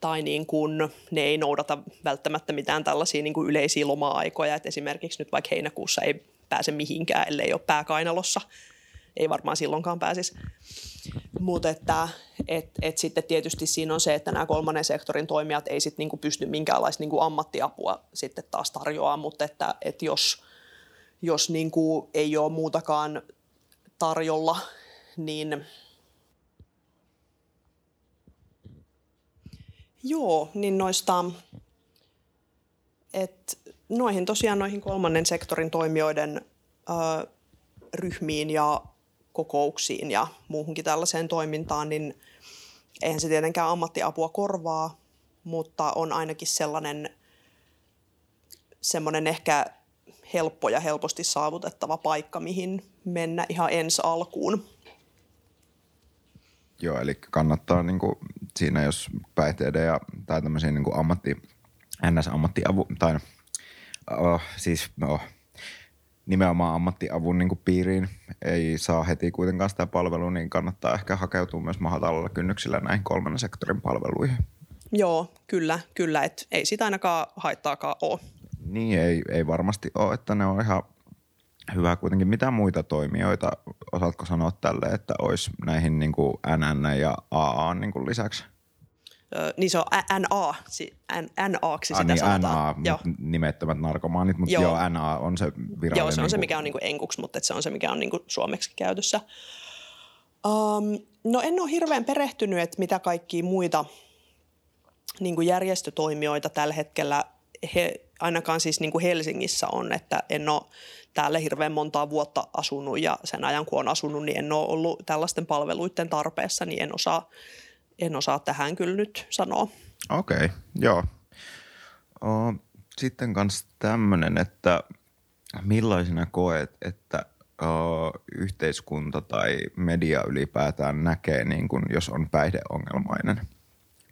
tai niin kuin ne ei noudata välttämättä mitään tällaisia niin kuin yleisiä loma-aikoja, että esimerkiksi nyt vaikka heinäkuussa ei pääse mihinkään, ellei ole pääkainalossa. Ei varmaan silloinkaan pääsisi. Mutta että et, et sitten tietysti siinä on se, että nämä kolmannen sektorin toimijat ei sitten niinku pysty minkäänlaista niinku ammattiapua sitten taas tarjoamaan, mutta että et jos, jos niinku ei ole muutakaan tarjolla, niin Joo, niin noista, että noihin tosiaan noihin kolmannen sektorin toimijoiden ö, ryhmiin ja kokouksiin ja muuhunkin tällaiseen toimintaan, niin eihän se tietenkään ammattiapua korvaa, mutta on ainakin sellainen semmoinen ehkä helppo ja helposti saavutettava paikka, mihin mennä ihan ensi alkuun. Joo, eli kannattaa niin kuin, siinä, jos päihteiden ja, tai tämmöisiä niin ammatti, NS-ammattiavu, tai oh, siis oh, nimenomaan ammattiavun niin piiriin ei saa heti kuitenkaan sitä palvelua, niin kannattaa ehkä hakeutua myös mahatalalla kynnyksillä näihin kolmannen sektorin palveluihin. Joo, kyllä, kyllä. Et ei sitä ainakaan haittaakaan ole. Niin, ei, ei varmasti ole, että ne on ihan hyvä kuitenkin. Mitä muita toimijoita, osaatko sanoa tälle, että olisi näihin niin kuin NN ja AA niin kuin lisäksi? Niin se on NA, NA-ksi sitä niin, sanotaan. NA, joo. nimettömät narkomaanit, mutta joo. joo, NA on se virallinen. Joo, se on se, mikä on niin kuin enkuksi, mutta se on se, mikä on niin kuin suomeksi käytössä. Um, no en ole hirveän perehtynyt, että mitä kaikkia muita niin kuin järjestötoimijoita tällä hetkellä he, ainakaan siis niin kuin Helsingissä on, että en ole täällä hirveän montaa vuotta asunut ja sen ajan kun on asunut, niin en ole ollut tällaisten palveluiden tarpeessa, niin en osaa, en osaa tähän kyllä nyt sanoa. Okei, okay, joo. Sitten kanssa tämmöinen, että millaisena koet, että yhteiskunta tai media ylipäätään näkee, niin kun, jos on päihdeongelmainen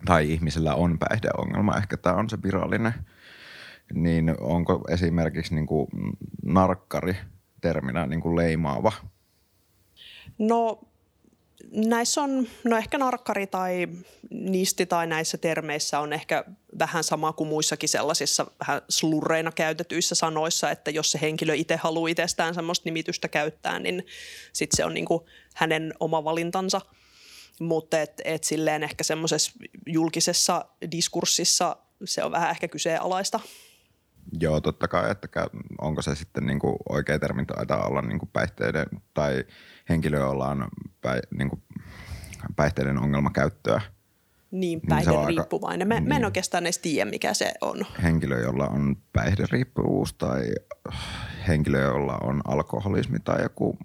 tai ihmisellä on päihdeongelma, ehkä tämä on se virallinen, niin onko esimerkiksi niin kuin narkkari terminä niin kuin leimaava? No näissä on, no ehkä narkkari tai nisti tai näissä termeissä on ehkä vähän sama kuin muissakin sellaisissa vähän slurreina käytetyissä sanoissa, että jos se henkilö itse haluaa itsestään semmoista nimitystä käyttää, niin sitten se on niin kuin hänen oma valintansa. Mutta et, et silleen ehkä semmoisessa julkisessa diskurssissa se on vähän ehkä kyseenalaista. Joo, totta kai, että onko se sitten niin kuin oikea termi taitaa olla niin kuin päihteiden tai henkilö, jolla on päi, niin kuin päihteiden ongelmakäyttöä. Niin, päihderiippuvainen. Niin mä, niin. mä en oikeastaan edes tiedä, mikä se on. Henkilö, jolla on päihderiippuvuus tai henkilö, jolla on alkoholismi tai joku,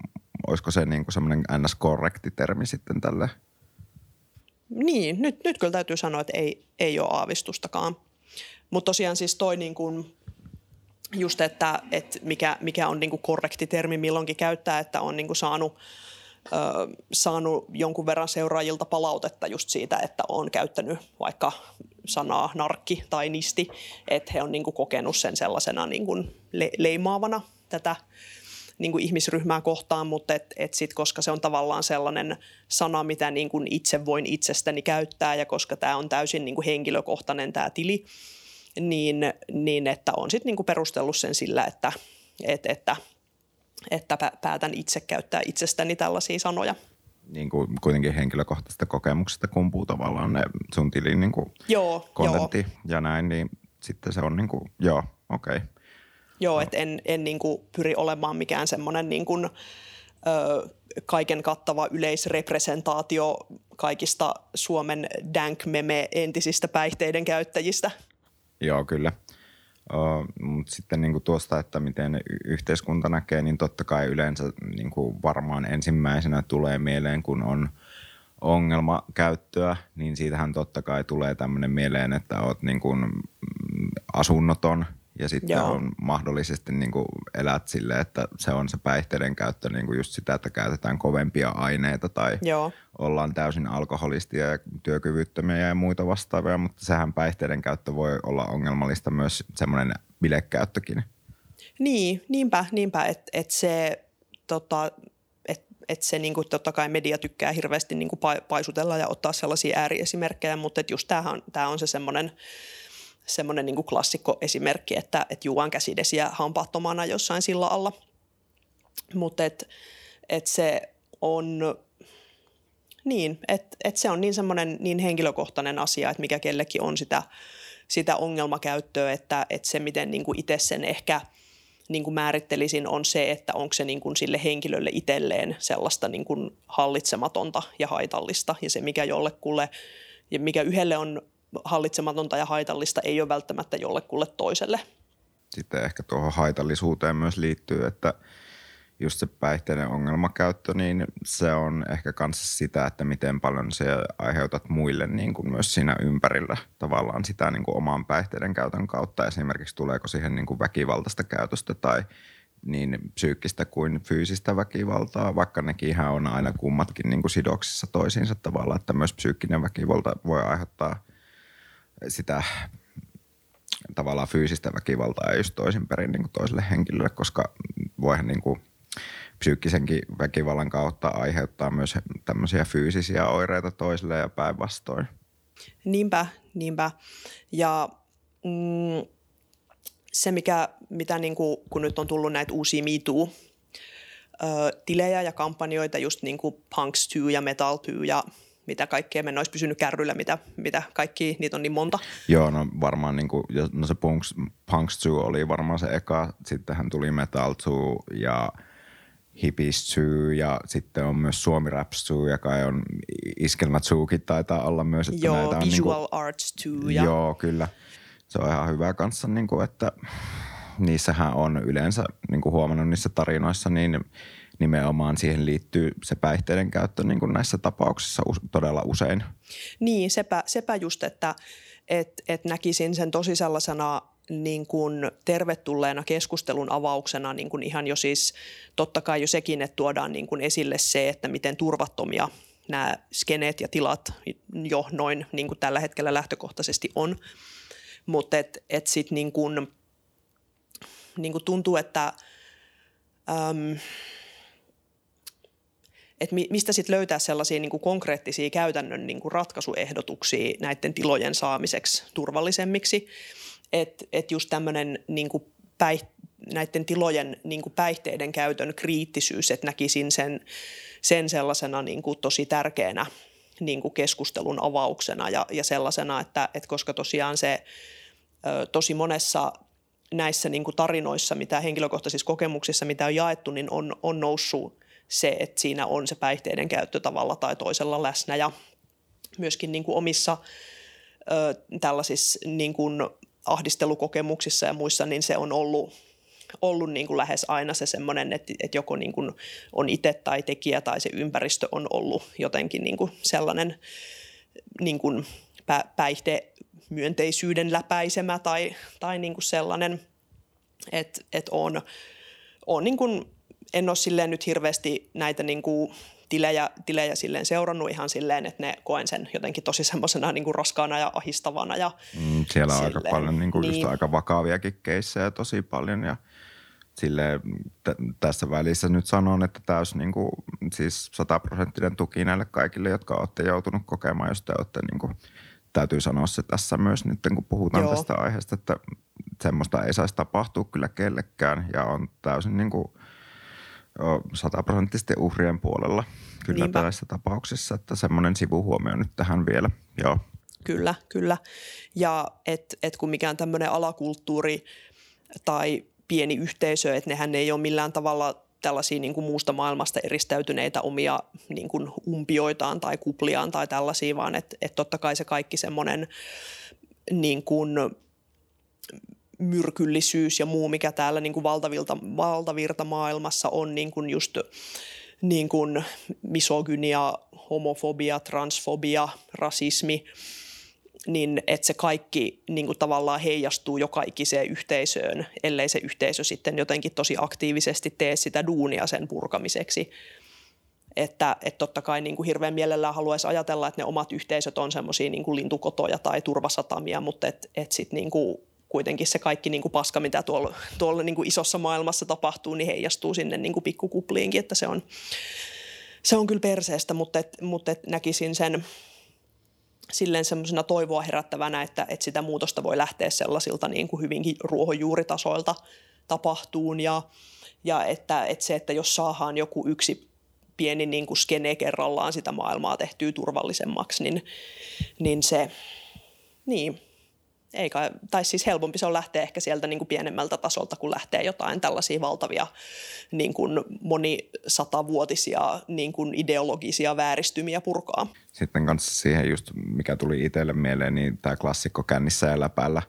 olisiko se niin kuin semmoinen ns-korrekti termi sitten tälle? Niin, nyt, nyt kyllä täytyy sanoa, että ei, ei ole aavistustakaan. Mutta tosiaan siis toi niin kuin just, että, että mikä, mikä on niin kuin korrekti termi milloinkin käyttää, että on niin kuin saanut, ö, saanut jonkun verran seuraajilta palautetta just siitä, että on käyttänyt vaikka sanaa narkki tai nisti, että he on niin kuin kokenut sen sellaisena niin kuin le- leimaavana tätä niin kuin ihmisryhmää kohtaan, mutta et, et sit, koska se on tavallaan sellainen sana, mitä niin kuin itse voin itsestäni käyttää ja koska tämä on täysin niin kuin henkilökohtainen tämä tili, niin, niin että on sitten niinku perustellut sen sillä, että, että, että, että päätän itse käyttää itsestäni tällaisia sanoja. Niin kuin kuitenkin henkilökohtaisesta kokemuksesta kumpuu tavallaan ne sun tilin niin kuin joo, kontentti joo. ja näin, niin sitten se on niin kuin, joo, okei. Okay. Joo, no. että en, en niin kuin pyri olemaan mikään semmoinen niin kuin, ö, kaiken kattava yleisrepresentaatio kaikista Suomen dank-meme entisistä päihteiden käyttäjistä – Joo, kyllä. Mutta sitten niin kuin tuosta, että miten yhteiskunta näkee, niin totta kai yleensä niin kuin varmaan ensimmäisenä tulee mieleen, kun on ongelmakäyttöä, niin siitähän totta kai tulee tämmöinen mieleen, että oot niin kuin asunnoton – ja sitten Joo. on mahdollisesti niin kuin elät sille, että se on se päihteiden käyttö niin kuin just sitä, että käytetään kovempia aineita tai Joo. ollaan täysin alkoholistia ja työkyvyttömiä ja muita vastaavia, mutta sehän päihteiden käyttö voi olla ongelmallista myös semmoinen bilekäyttökin. Niin, niinpä, niinpä että et se tota, että et se niinku, totta kai media tykkää hirveästi niinku paisutella ja ottaa sellaisia ääriesimerkkejä, mutta just tämähän tää on se semmoinen semmoinen niin klassikko esimerkki, että, että juon käsidesiä hampaattomana jossain sillä alla. Mutta et, et se on niin, että et se on niin semmoinen niin henkilökohtainen asia, että mikä kellekin on sitä, sitä ongelmakäyttöä, että, että se miten niin itse sen ehkä niin kuin määrittelisin on se, että onko se niin kuin sille henkilölle itselleen sellaista niin kuin hallitsematonta ja haitallista ja se mikä jollekulle ja mikä yhdelle on hallitsematonta ja haitallista ei ole välttämättä jollekulle toiselle. Sitten ehkä tuohon haitallisuuteen myös liittyy, että just se päihteiden ongelmakäyttö, niin se on ehkä kanssa sitä, että miten paljon se aiheutat muille niin kuin myös siinä ympärillä tavallaan sitä niin kuin oman päihteiden käytön kautta. Esimerkiksi tuleeko siihen niin kuin väkivaltaista käytöstä tai niin psyykkistä kuin fyysistä väkivaltaa, vaikka nekin on aina kummatkin niin kuin sidoksissa toisiinsa tavallaan, että myös psyykkinen väkivalta voi aiheuttaa sitä tavallaan fyysistä väkivaltaa just toisinpäin niin toiselle henkilölle, koska voihan niin kuin psyykkisenkin väkivallan kautta aiheuttaa myös tämmöisiä fyysisiä oireita toiselle ja päinvastoin. Niinpä, niinpä. Ja mm, se, mikä, mitä niin kuin, kun nyt on tullut näitä uusia MeToo, tilejä ja kampanjoita, just niin kuin Punks 2 ja Metal 2 ja mitä kaikkea me olisi pysynyt kärryllä, mitä, mitä kaikki, niitä on niin monta. Joo, no varmaan niin kuin, no se Punks, Punks 2 oli varmaan se eka, sittenhän tuli Metal 2 ja Hippies 2 ja sitten on myös Suomi Raps 2, joka on Iskelmät 2 taitaa olla myös. Että joo, näitä on Visual niin kuin, Arts 2. Ja... Joo, kyllä. se on ihan hyvä kanssa, niin kuin, että niissähän on yleensä niin kuin huomannut niissä tarinoissa, niin nimenomaan siihen liittyy se päihteiden käyttö niin kuin näissä tapauksissa todella usein. Niin, sepä, sepä just, että et, et näkisin sen tosi sellaisena niin kuin tervetulleena keskustelun avauksena niin kuin ihan jo siis totta kai jo sekin, että tuodaan niin kuin esille se, että miten turvattomia nämä skeneet ja tilat jo noin niin kuin tällä hetkellä lähtökohtaisesti on. Mutta et, et sitten niin niin tuntuu, että äm, et mistä sitten löytää sellaisia niin kuin konkreettisia käytännön niin kuin ratkaisuehdotuksia näiden tilojen saamiseksi turvallisemmiksi. Että et just tämmöinen niin näiden tilojen niin kuin päihteiden käytön kriittisyys, että näkisin sen, sen sellaisena niin kuin tosi tärkeänä niin kuin keskustelun avauksena ja, ja sellaisena, että, että koska tosiaan se ö, tosi monessa näissä niin kuin tarinoissa, mitä henkilökohtaisissa kokemuksissa, mitä on jaettu, niin on, on noussut se, että siinä on se päihteiden käyttö tavalla tai toisella läsnä. Ja myöskin niin kuin omissa ö, tällaisissa niin kuin ahdistelukokemuksissa ja muissa, niin se on ollut, ollut niin kuin lähes aina se semmoinen, että, että joko niin kuin on itse tai tekijä tai se ympäristö on ollut jotenkin niin kuin sellainen niin kuin päihtemyönteisyyden läpäisemä tai, tai niin kuin sellainen, että, että on, on niin kuin en ole silleen nyt hirveästi näitä niin kuin tilejä, tilejä silleen seurannut ihan silleen, että ne koen sen jotenkin tosi semmoisena niin raskaana ja ahistavana. Ja mm, siellä on silleen. aika paljon niin kuin niin. just aika vakaviakin keissejä tosi paljon ja sille t- tässä välissä nyt sanon, että täys niin kuin, siis sataprosenttinen tuki näille kaikille, jotka olette joutunut kokemaan, jos te olette niin kuin, täytyy sanoa se tässä myös nyt, kun puhutaan Joo. tästä aiheesta, että semmoista ei saisi tapahtua kyllä kellekään ja on täysin niin kuin – sataprosenttisesti uhrien puolella kyllä Niinpä. tällaisissa tapauksissa, että semmoinen sivuhuomio nyt tähän vielä, joo. Kyllä, kyllä. Ja et, et kun mikään tämmöinen alakulttuuri tai pieni yhteisö, että nehän ei ole millään tavalla tällaisia niin kuin muusta maailmasta eristäytyneitä omia niin kuin umpioitaan tai kupliaan tai tällaisia, vaan että et totta kai se kaikki semmoinen niin kuin myrkyllisyys ja muu, mikä täällä niin kuin valtavilta, valtavirta maailmassa on niin kuin just niin kuin misogynia, homofobia, transfobia, rasismi, niin että se kaikki niin kuin tavallaan heijastuu joka ikiseen yhteisöön, ellei se yhteisö sitten jotenkin tosi aktiivisesti tee sitä duunia sen purkamiseksi. Että, että totta kai niin kuin hirveän mielellään haluaisi ajatella, että ne omat yhteisöt on semmoisia niin lintukotoja tai turvasatamia, mutta että et sitten niin kuin kuitenkin se kaikki niin kuin paska, mitä tuolla, tuolla niin kuin isossa maailmassa tapahtuu, niin heijastuu sinne niin kuin pikkukupliinkin, että se on, se on kyllä perseestä, mutta, et, mutta et näkisin sen silleen semmoisena toivoa herättävänä, että, että sitä muutosta voi lähteä sellaisilta niin kuin hyvinkin ruohonjuuritasoilta tapahtuun ja, ja että, että se, että jos saadaan joku yksi pieni niin kuin skene kerrallaan sitä maailmaa tehtyä turvallisemmaksi, niin, niin se, niin, ei kai, tai siis helpompi se on lähteä ehkä sieltä niin kuin pienemmältä tasolta, kun lähtee jotain tällaisia valtavia niin kuin monisatavuotisia niin kuin ideologisia vääristymiä purkaa. Sitten kanssa siihen just, mikä tuli itselle mieleen, niin tämä klassikko kännissä ja läpällä.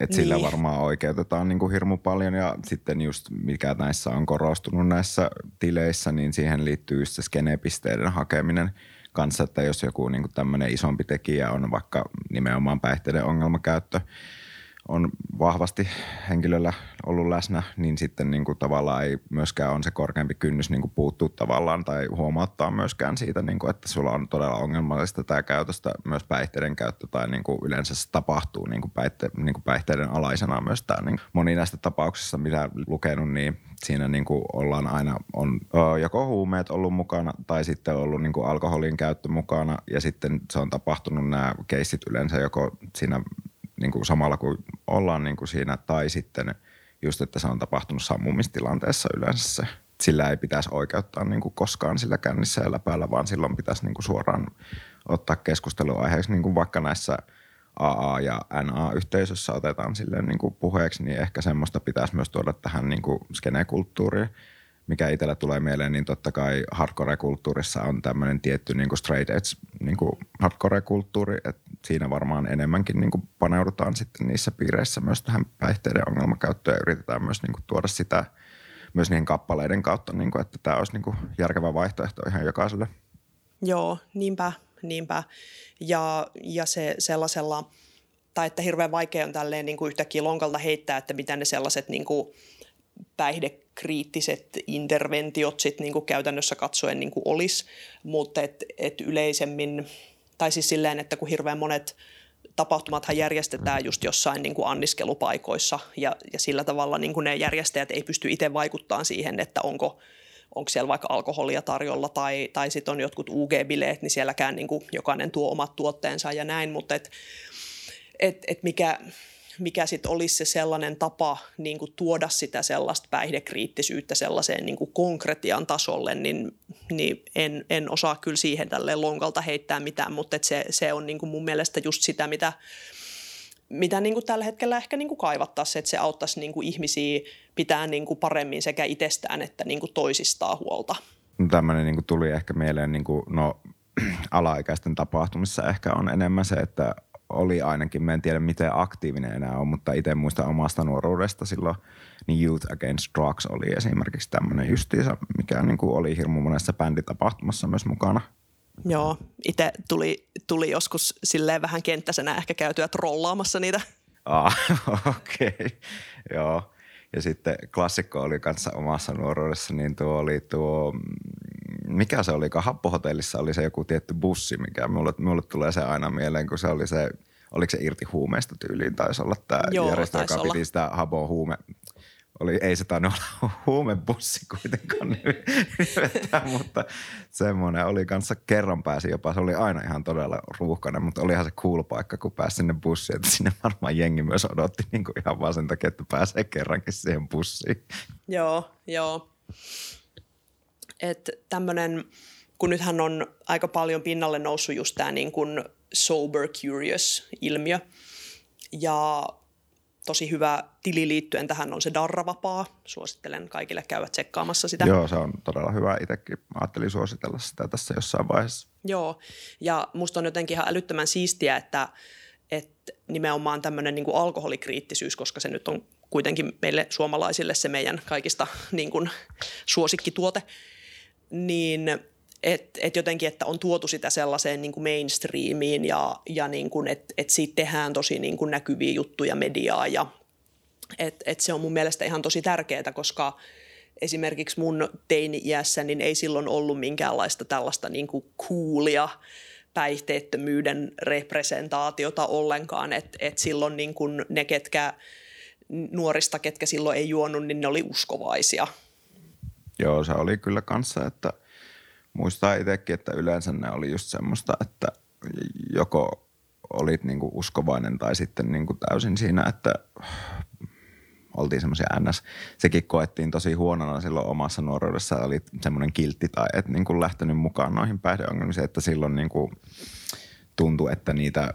Että niin. sillä varmaan oikeutetaan niin kuin hirmu paljon ja sitten just mikä näissä on korostunut näissä tileissä, niin siihen liittyy just se skenepisteiden hakeminen – kanssa, että jos joku niin tämmöinen isompi tekijä on vaikka nimenomaan päihteiden ongelmakäyttö – on vahvasti henkilöllä ollut läsnä, niin sitten niin kuin tavallaan ei myöskään on se korkeampi kynnys niin kuin puuttua tavallaan tai huomauttaa myöskään siitä, niin kuin, että sulla on todella ongelmallista tämä käytöstä, myös päihteiden käyttö tai niin kuin yleensä se tapahtuu niin kuin päihte, niin kuin päihteiden alaisena myös tämä. Niin moni näistä tapauksista, mitä lukenut, niin siinä niin kuin ollaan aina, on joko huumeet ollut mukana tai sitten ollut niin kuin alkoholin käyttö mukana ja sitten se on tapahtunut nämä keissit yleensä joko siinä niin kuin samalla kuin ollaan niin kuin siinä, tai sitten just, että se on tapahtunut sammumistilanteessa yleensä se. Sillä ei pitäisi oikeuttaa niin kuin koskaan sillä kännissä ja läpäällä, vaan silloin pitäisi niin kuin suoraan ottaa keskusteluaiheeksi, niin kuin vaikka näissä AA- ja NA-yhteisössä otetaan silleen niin kuin puheeksi, niin ehkä semmoista pitäisi myös tuoda tähän niin kuin skenekulttuuriin mikä itsellä tulee mieleen, niin totta kai hardcore-kulttuurissa on tämmöinen tietty niin kuin straight edge niin kuin hardcore-kulttuuri, että siinä varmaan enemmänkin niin kuin paneudutaan sitten niissä piireissä myös tähän päihteiden ongelmakäyttöön ja yritetään myös niin kuin tuoda sitä myös niiden kappaleiden kautta, niin kuin, että tämä olisi niin kuin järkevä vaihtoehto ihan jokaiselle. Joo, niinpä, niinpä. Ja, ja se sellaisella, tai että hirveän vaikea on tälleen niin kuin yhtäkkiä lonkalta heittää, että mitä ne sellaiset niin kuin päihdekriittiset interventiot sit niin kuin käytännössä katsoen niin kuin olisi, mutta et, et yleisemmin, tai siis silleen, että kun hirveän monet tapahtumathan järjestetään just jossain niin kuin anniskelupaikoissa ja, ja sillä tavalla niin kuin ne järjestäjät ei pysty itse vaikuttamaan siihen, että onko, onko siellä vaikka alkoholia tarjolla tai, tai sitten on jotkut UG-bileet, niin sielläkään niin kuin jokainen tuo omat tuotteensa ja näin, mutta et, et, et mikä, mikä sitten olisi se sellainen tapa niin kuin tuoda sitä sellaista päihdekriittisyyttä sellaiseen niin kuin konkretian tasolle, niin, niin en, en osaa kyllä siihen tälle lonkalta heittää mitään, mutta se, se on niin kuin mun mielestä just sitä, mitä, mitä niin kuin tällä hetkellä ehkä niin kuin kaivattaisiin, että se auttaisi niin kuin ihmisiä pitää niin kuin paremmin sekä itsestään että niin kuin toisistaan huolta. No tämmöinen niin kuin tuli ehkä mieleen, niin kuin, no alaikäisten tapahtumissa ehkä on enemmän se, että oli ainakin, mä en tiedä miten aktiivinen enää on, mutta itse muistan omasta nuoruudesta silloin, niin Youth Against Drugs oli esimerkiksi tämmöinen justiisa, mikä niin kuin oli hirmu monessa bänditapahtumassa myös mukana. Joo, itse tuli, tuli joskus silleen vähän kenttäisenä ehkä käytyä trollaamassa niitä. Ah, okei, okay. joo. Ja sitten klassikko oli kanssa omassa nuoruudessa, niin tuo oli tuo, mikä se oli, happohotellissa oli se joku tietty bussi, mikä mulle, mulle tulee se aina mieleen, kun se oli se, oliko se irti huumeista tyyliin, taisi olla tämä järjestö, joka olla. piti sitä habo huume, oli, ei se tainnut olla huumebussi kuitenkaan nimettää, mutta semmoinen oli kanssa kerran pääsi jopa, se oli aina ihan todella ruuhkainen, mutta olihan se cool paikka, kun pääsi sinne bussiin, että sinne varmaan jengi myös odotti niin kuin ihan vaan sen takia, että pääsee kerrankin siihen bussiin. Joo, joo. Että tämmöinen, kun nythän on aika paljon pinnalle noussut just tämä niin kuin sober curious ilmiö, ja tosi hyvä tili liittyen tähän on se Darravapaa. Suosittelen kaikille käydä tsekkaamassa sitä. Joo, se on todella hyvä. Itsekin ajattelin suositella sitä tässä jossain vaiheessa. Joo, ja musta on jotenkin ihan älyttömän siistiä, että, että nimenomaan tämmöinen niin alkoholikriittisyys, koska se nyt on kuitenkin meille suomalaisille se meidän kaikista niin kuin, suosikkituote, niin – et, et jotenkin, että on tuotu sitä sellaiseen niin kuin mainstreamiin ja, ja niin kuin, että et siitä tehdään tosi niin kuin näkyviä juttuja mediaa ja et, et se on mun mielestä ihan tosi tärkeää, koska esimerkiksi mun teini-iässä niin ei silloin ollut minkäänlaista tällaista niin kuin coolia päihteettömyyden representaatiota ollenkaan, että et silloin niin kuin ne, ketkä nuorista, ketkä silloin ei juonut, niin ne oli uskovaisia. Joo, se oli kyllä kanssa, että – muistaa itsekin, että yleensä ne oli just semmoista, että joko olit niinku uskovainen tai sitten niinku täysin siinä, että oltiin semmoisia ns. Sekin koettiin tosi huonona silloin omassa nuoruudessa, oli semmoinen kiltti tai et niinku lähtenyt mukaan noihin päihdeongelmisiin, että silloin niinku tuntui, että niitä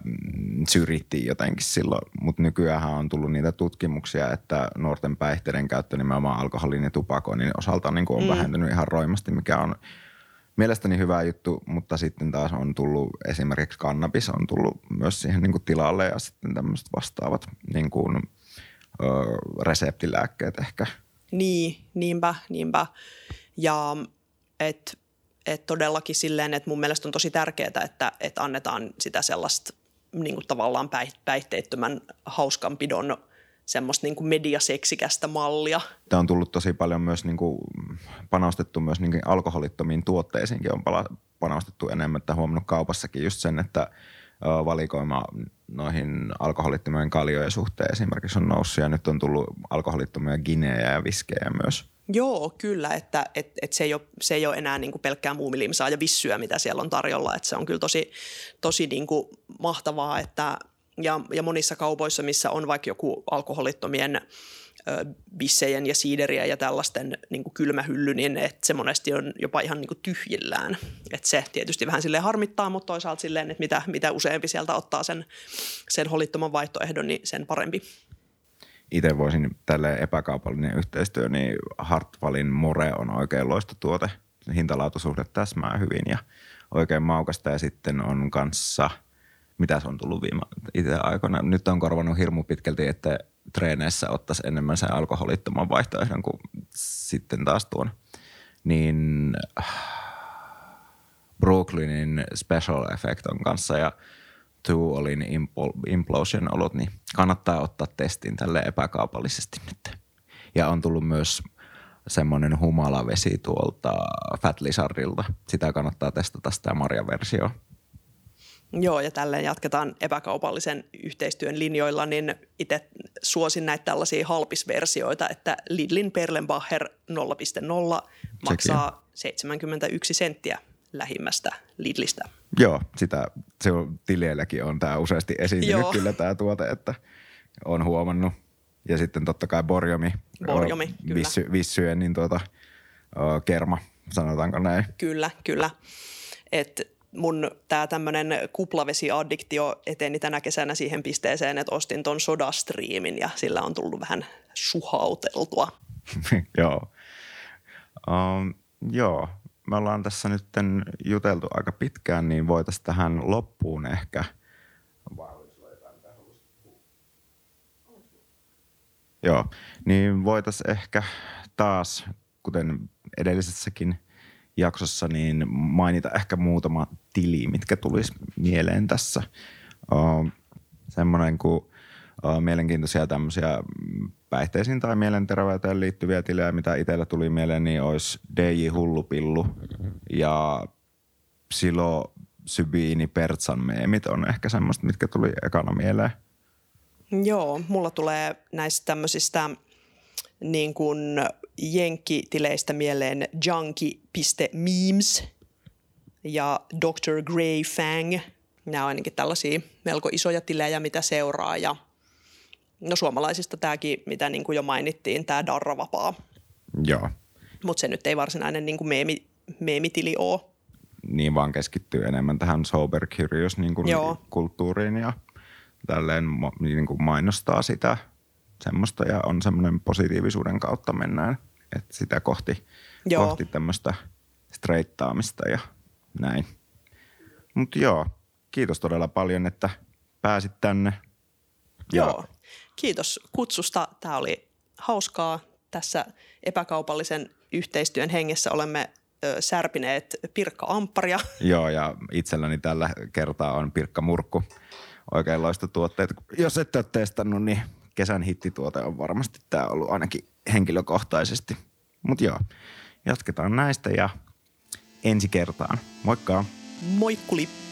syrjittiin jotenkin silloin, mutta nykyään on tullut niitä tutkimuksia, että nuorten päihteiden käyttö nimenomaan alkoholin ja tupakoinnin osalta niin on mm. vähentynyt ihan roimasti, mikä on – mielestäni hyvä juttu, mutta sitten taas on tullut esimerkiksi kannabis on tullut myös siihen niin kuin tilalle ja sitten tämmöiset vastaavat niin kuin, ö, reseptilääkkeet ehkä. Niin, niinpä, niinpä. Ja et, et todellakin silleen, että mun mielestä on tosi tärkeää, että, että annetaan sitä sellaista niin kuin tavallaan päihteettömän hauskanpidon semmoista niin kuin mediaseksikästä mallia. Tämä on tullut tosi paljon myös niin kuin panostettu myös niin kuin alkoholittomiin tuotteisiinkin on panostettu enemmän, että huomannut kaupassakin just sen, että valikoima noihin alkoholittomien kaljojen suhteen esimerkiksi on noussut ja nyt on tullut alkoholittomia ginejä ja viskejä myös. Joo, kyllä, että et, et se, ei ole, se ei ole enää niin kuin pelkkää muumilimsaa ja vissyä, mitä siellä on tarjolla. Että se on kyllä tosi, tosi niin kuin mahtavaa, että ja, ja monissa kaupoissa, missä on vaikka joku alkoholittomien bissejen ja siiderien ja tällaisten niin kuin kylmähylly, niin että se monesti on jopa ihan niin kuin tyhjillään. Et se tietysti vähän sille harmittaa, mutta toisaalta silleen, että mitä, mitä useampi sieltä ottaa sen, sen holittoman vaihtoehdon, niin sen parempi. Itse voisin tälle epäkaupallinen yhteistyö, niin Hartwallin More on oikein loistotuote. Hintalaatuisuhde täsmää hyvin ja oikein maukasta ja sitten on kanssa – mitä se on tullut viime itse aikoina. Nyt on korvannut hirmu pitkälti, että treeneissä ottaisi enemmän sen alkoholittoman vaihtoehdon kuin sitten taas tuon. Niin Brooklynin Special Effect on kanssa ja Two Olin Implosion olot, niin kannattaa ottaa testin tälle epäkaupallisesti nyt. Ja on tullut myös semmoinen humalavesi tuolta Fat Lizardilta. Sitä kannattaa testata sitä Marja-versioa. Joo, ja tälleen jatketaan epäkaupallisen yhteistyön linjoilla, niin itse suosin näitä tällaisia halpisversioita, että Lidlin Perlenbacher 0.0 maksaa 71 senttiä lähimmästä Lidlistä. Joo, sitä se on, tilielläkin on tämä useasti esiintynyt Joo. kyllä tämä tuote, että on huomannut. Ja sitten totta kai Borjomi. Borjomi, o, kyllä. Vissy, vissyjen niin tuota, o, kerma, sanotaanko näin. Kyllä, kyllä. Et mun tämä tämmöinen kuplavesiaddiktio eteni tänä kesänä siihen pisteeseen, että ostin ton sodastriimin ja sillä on tullut vähän suhauteltua. joo. Um, joo, me ollaan tässä nyt juteltu aika pitkään, niin voitaisiin tähän loppuun ehkä Joo, niin voitaisiin ehkä taas, kuten edellisessäkin jaksossa, niin mainita ehkä muutama tili, mitkä tulisi mieleen tässä. Semmoinen kuin mielenkiintoisia tämmöisiä päihteisiin tai mielenterveyteen liittyviä tilejä, mitä itsellä tuli mieleen, niin olisi DJ Hullupillu ja Silo Sybiini Pertsan meemit on ehkä semmoista, mitkä tuli ekana mieleen. Joo, mulla tulee näistä tämmöisistä niin kuin jenkkitileistä mieleen junkie.memes ja Dr. Grey Fang. Nämä on ainakin tällaisia melko isoja tilejä, mitä seuraa ja – No suomalaisista tämäkin, mitä niin kuin jo mainittiin, tämä Darravapaa. Joo. Mutta se nyt ei varsinainen niin kuin meemi, meemitili ole. Niin vaan keskittyy enemmän tähän sober curious niin kuin Joo. kulttuuriin ja tälleen niin kuin mainostaa sitä semmoista ja on semmoinen positiivisuuden kautta mennään, että sitä kohti, joo. kohti tämmöistä streittaamista ja näin. Mutta joo, kiitos todella paljon, että pääsit tänne. Joo, kiitos kutsusta. Tämä oli hauskaa. Tässä epäkaupallisen yhteistyön hengessä olemme ö, särpineet Pirkka Ampparia. Joo, ja itselläni tällä kertaa on Pirkka Murkku. Oikein tuotteet. Jos ette ole testannut, niin kesän hittituote on varmasti tämä ollut ainakin henkilökohtaisesti. Mutta joo, jatketaan näistä ja ensi kertaan. Moikka! Moikkuli!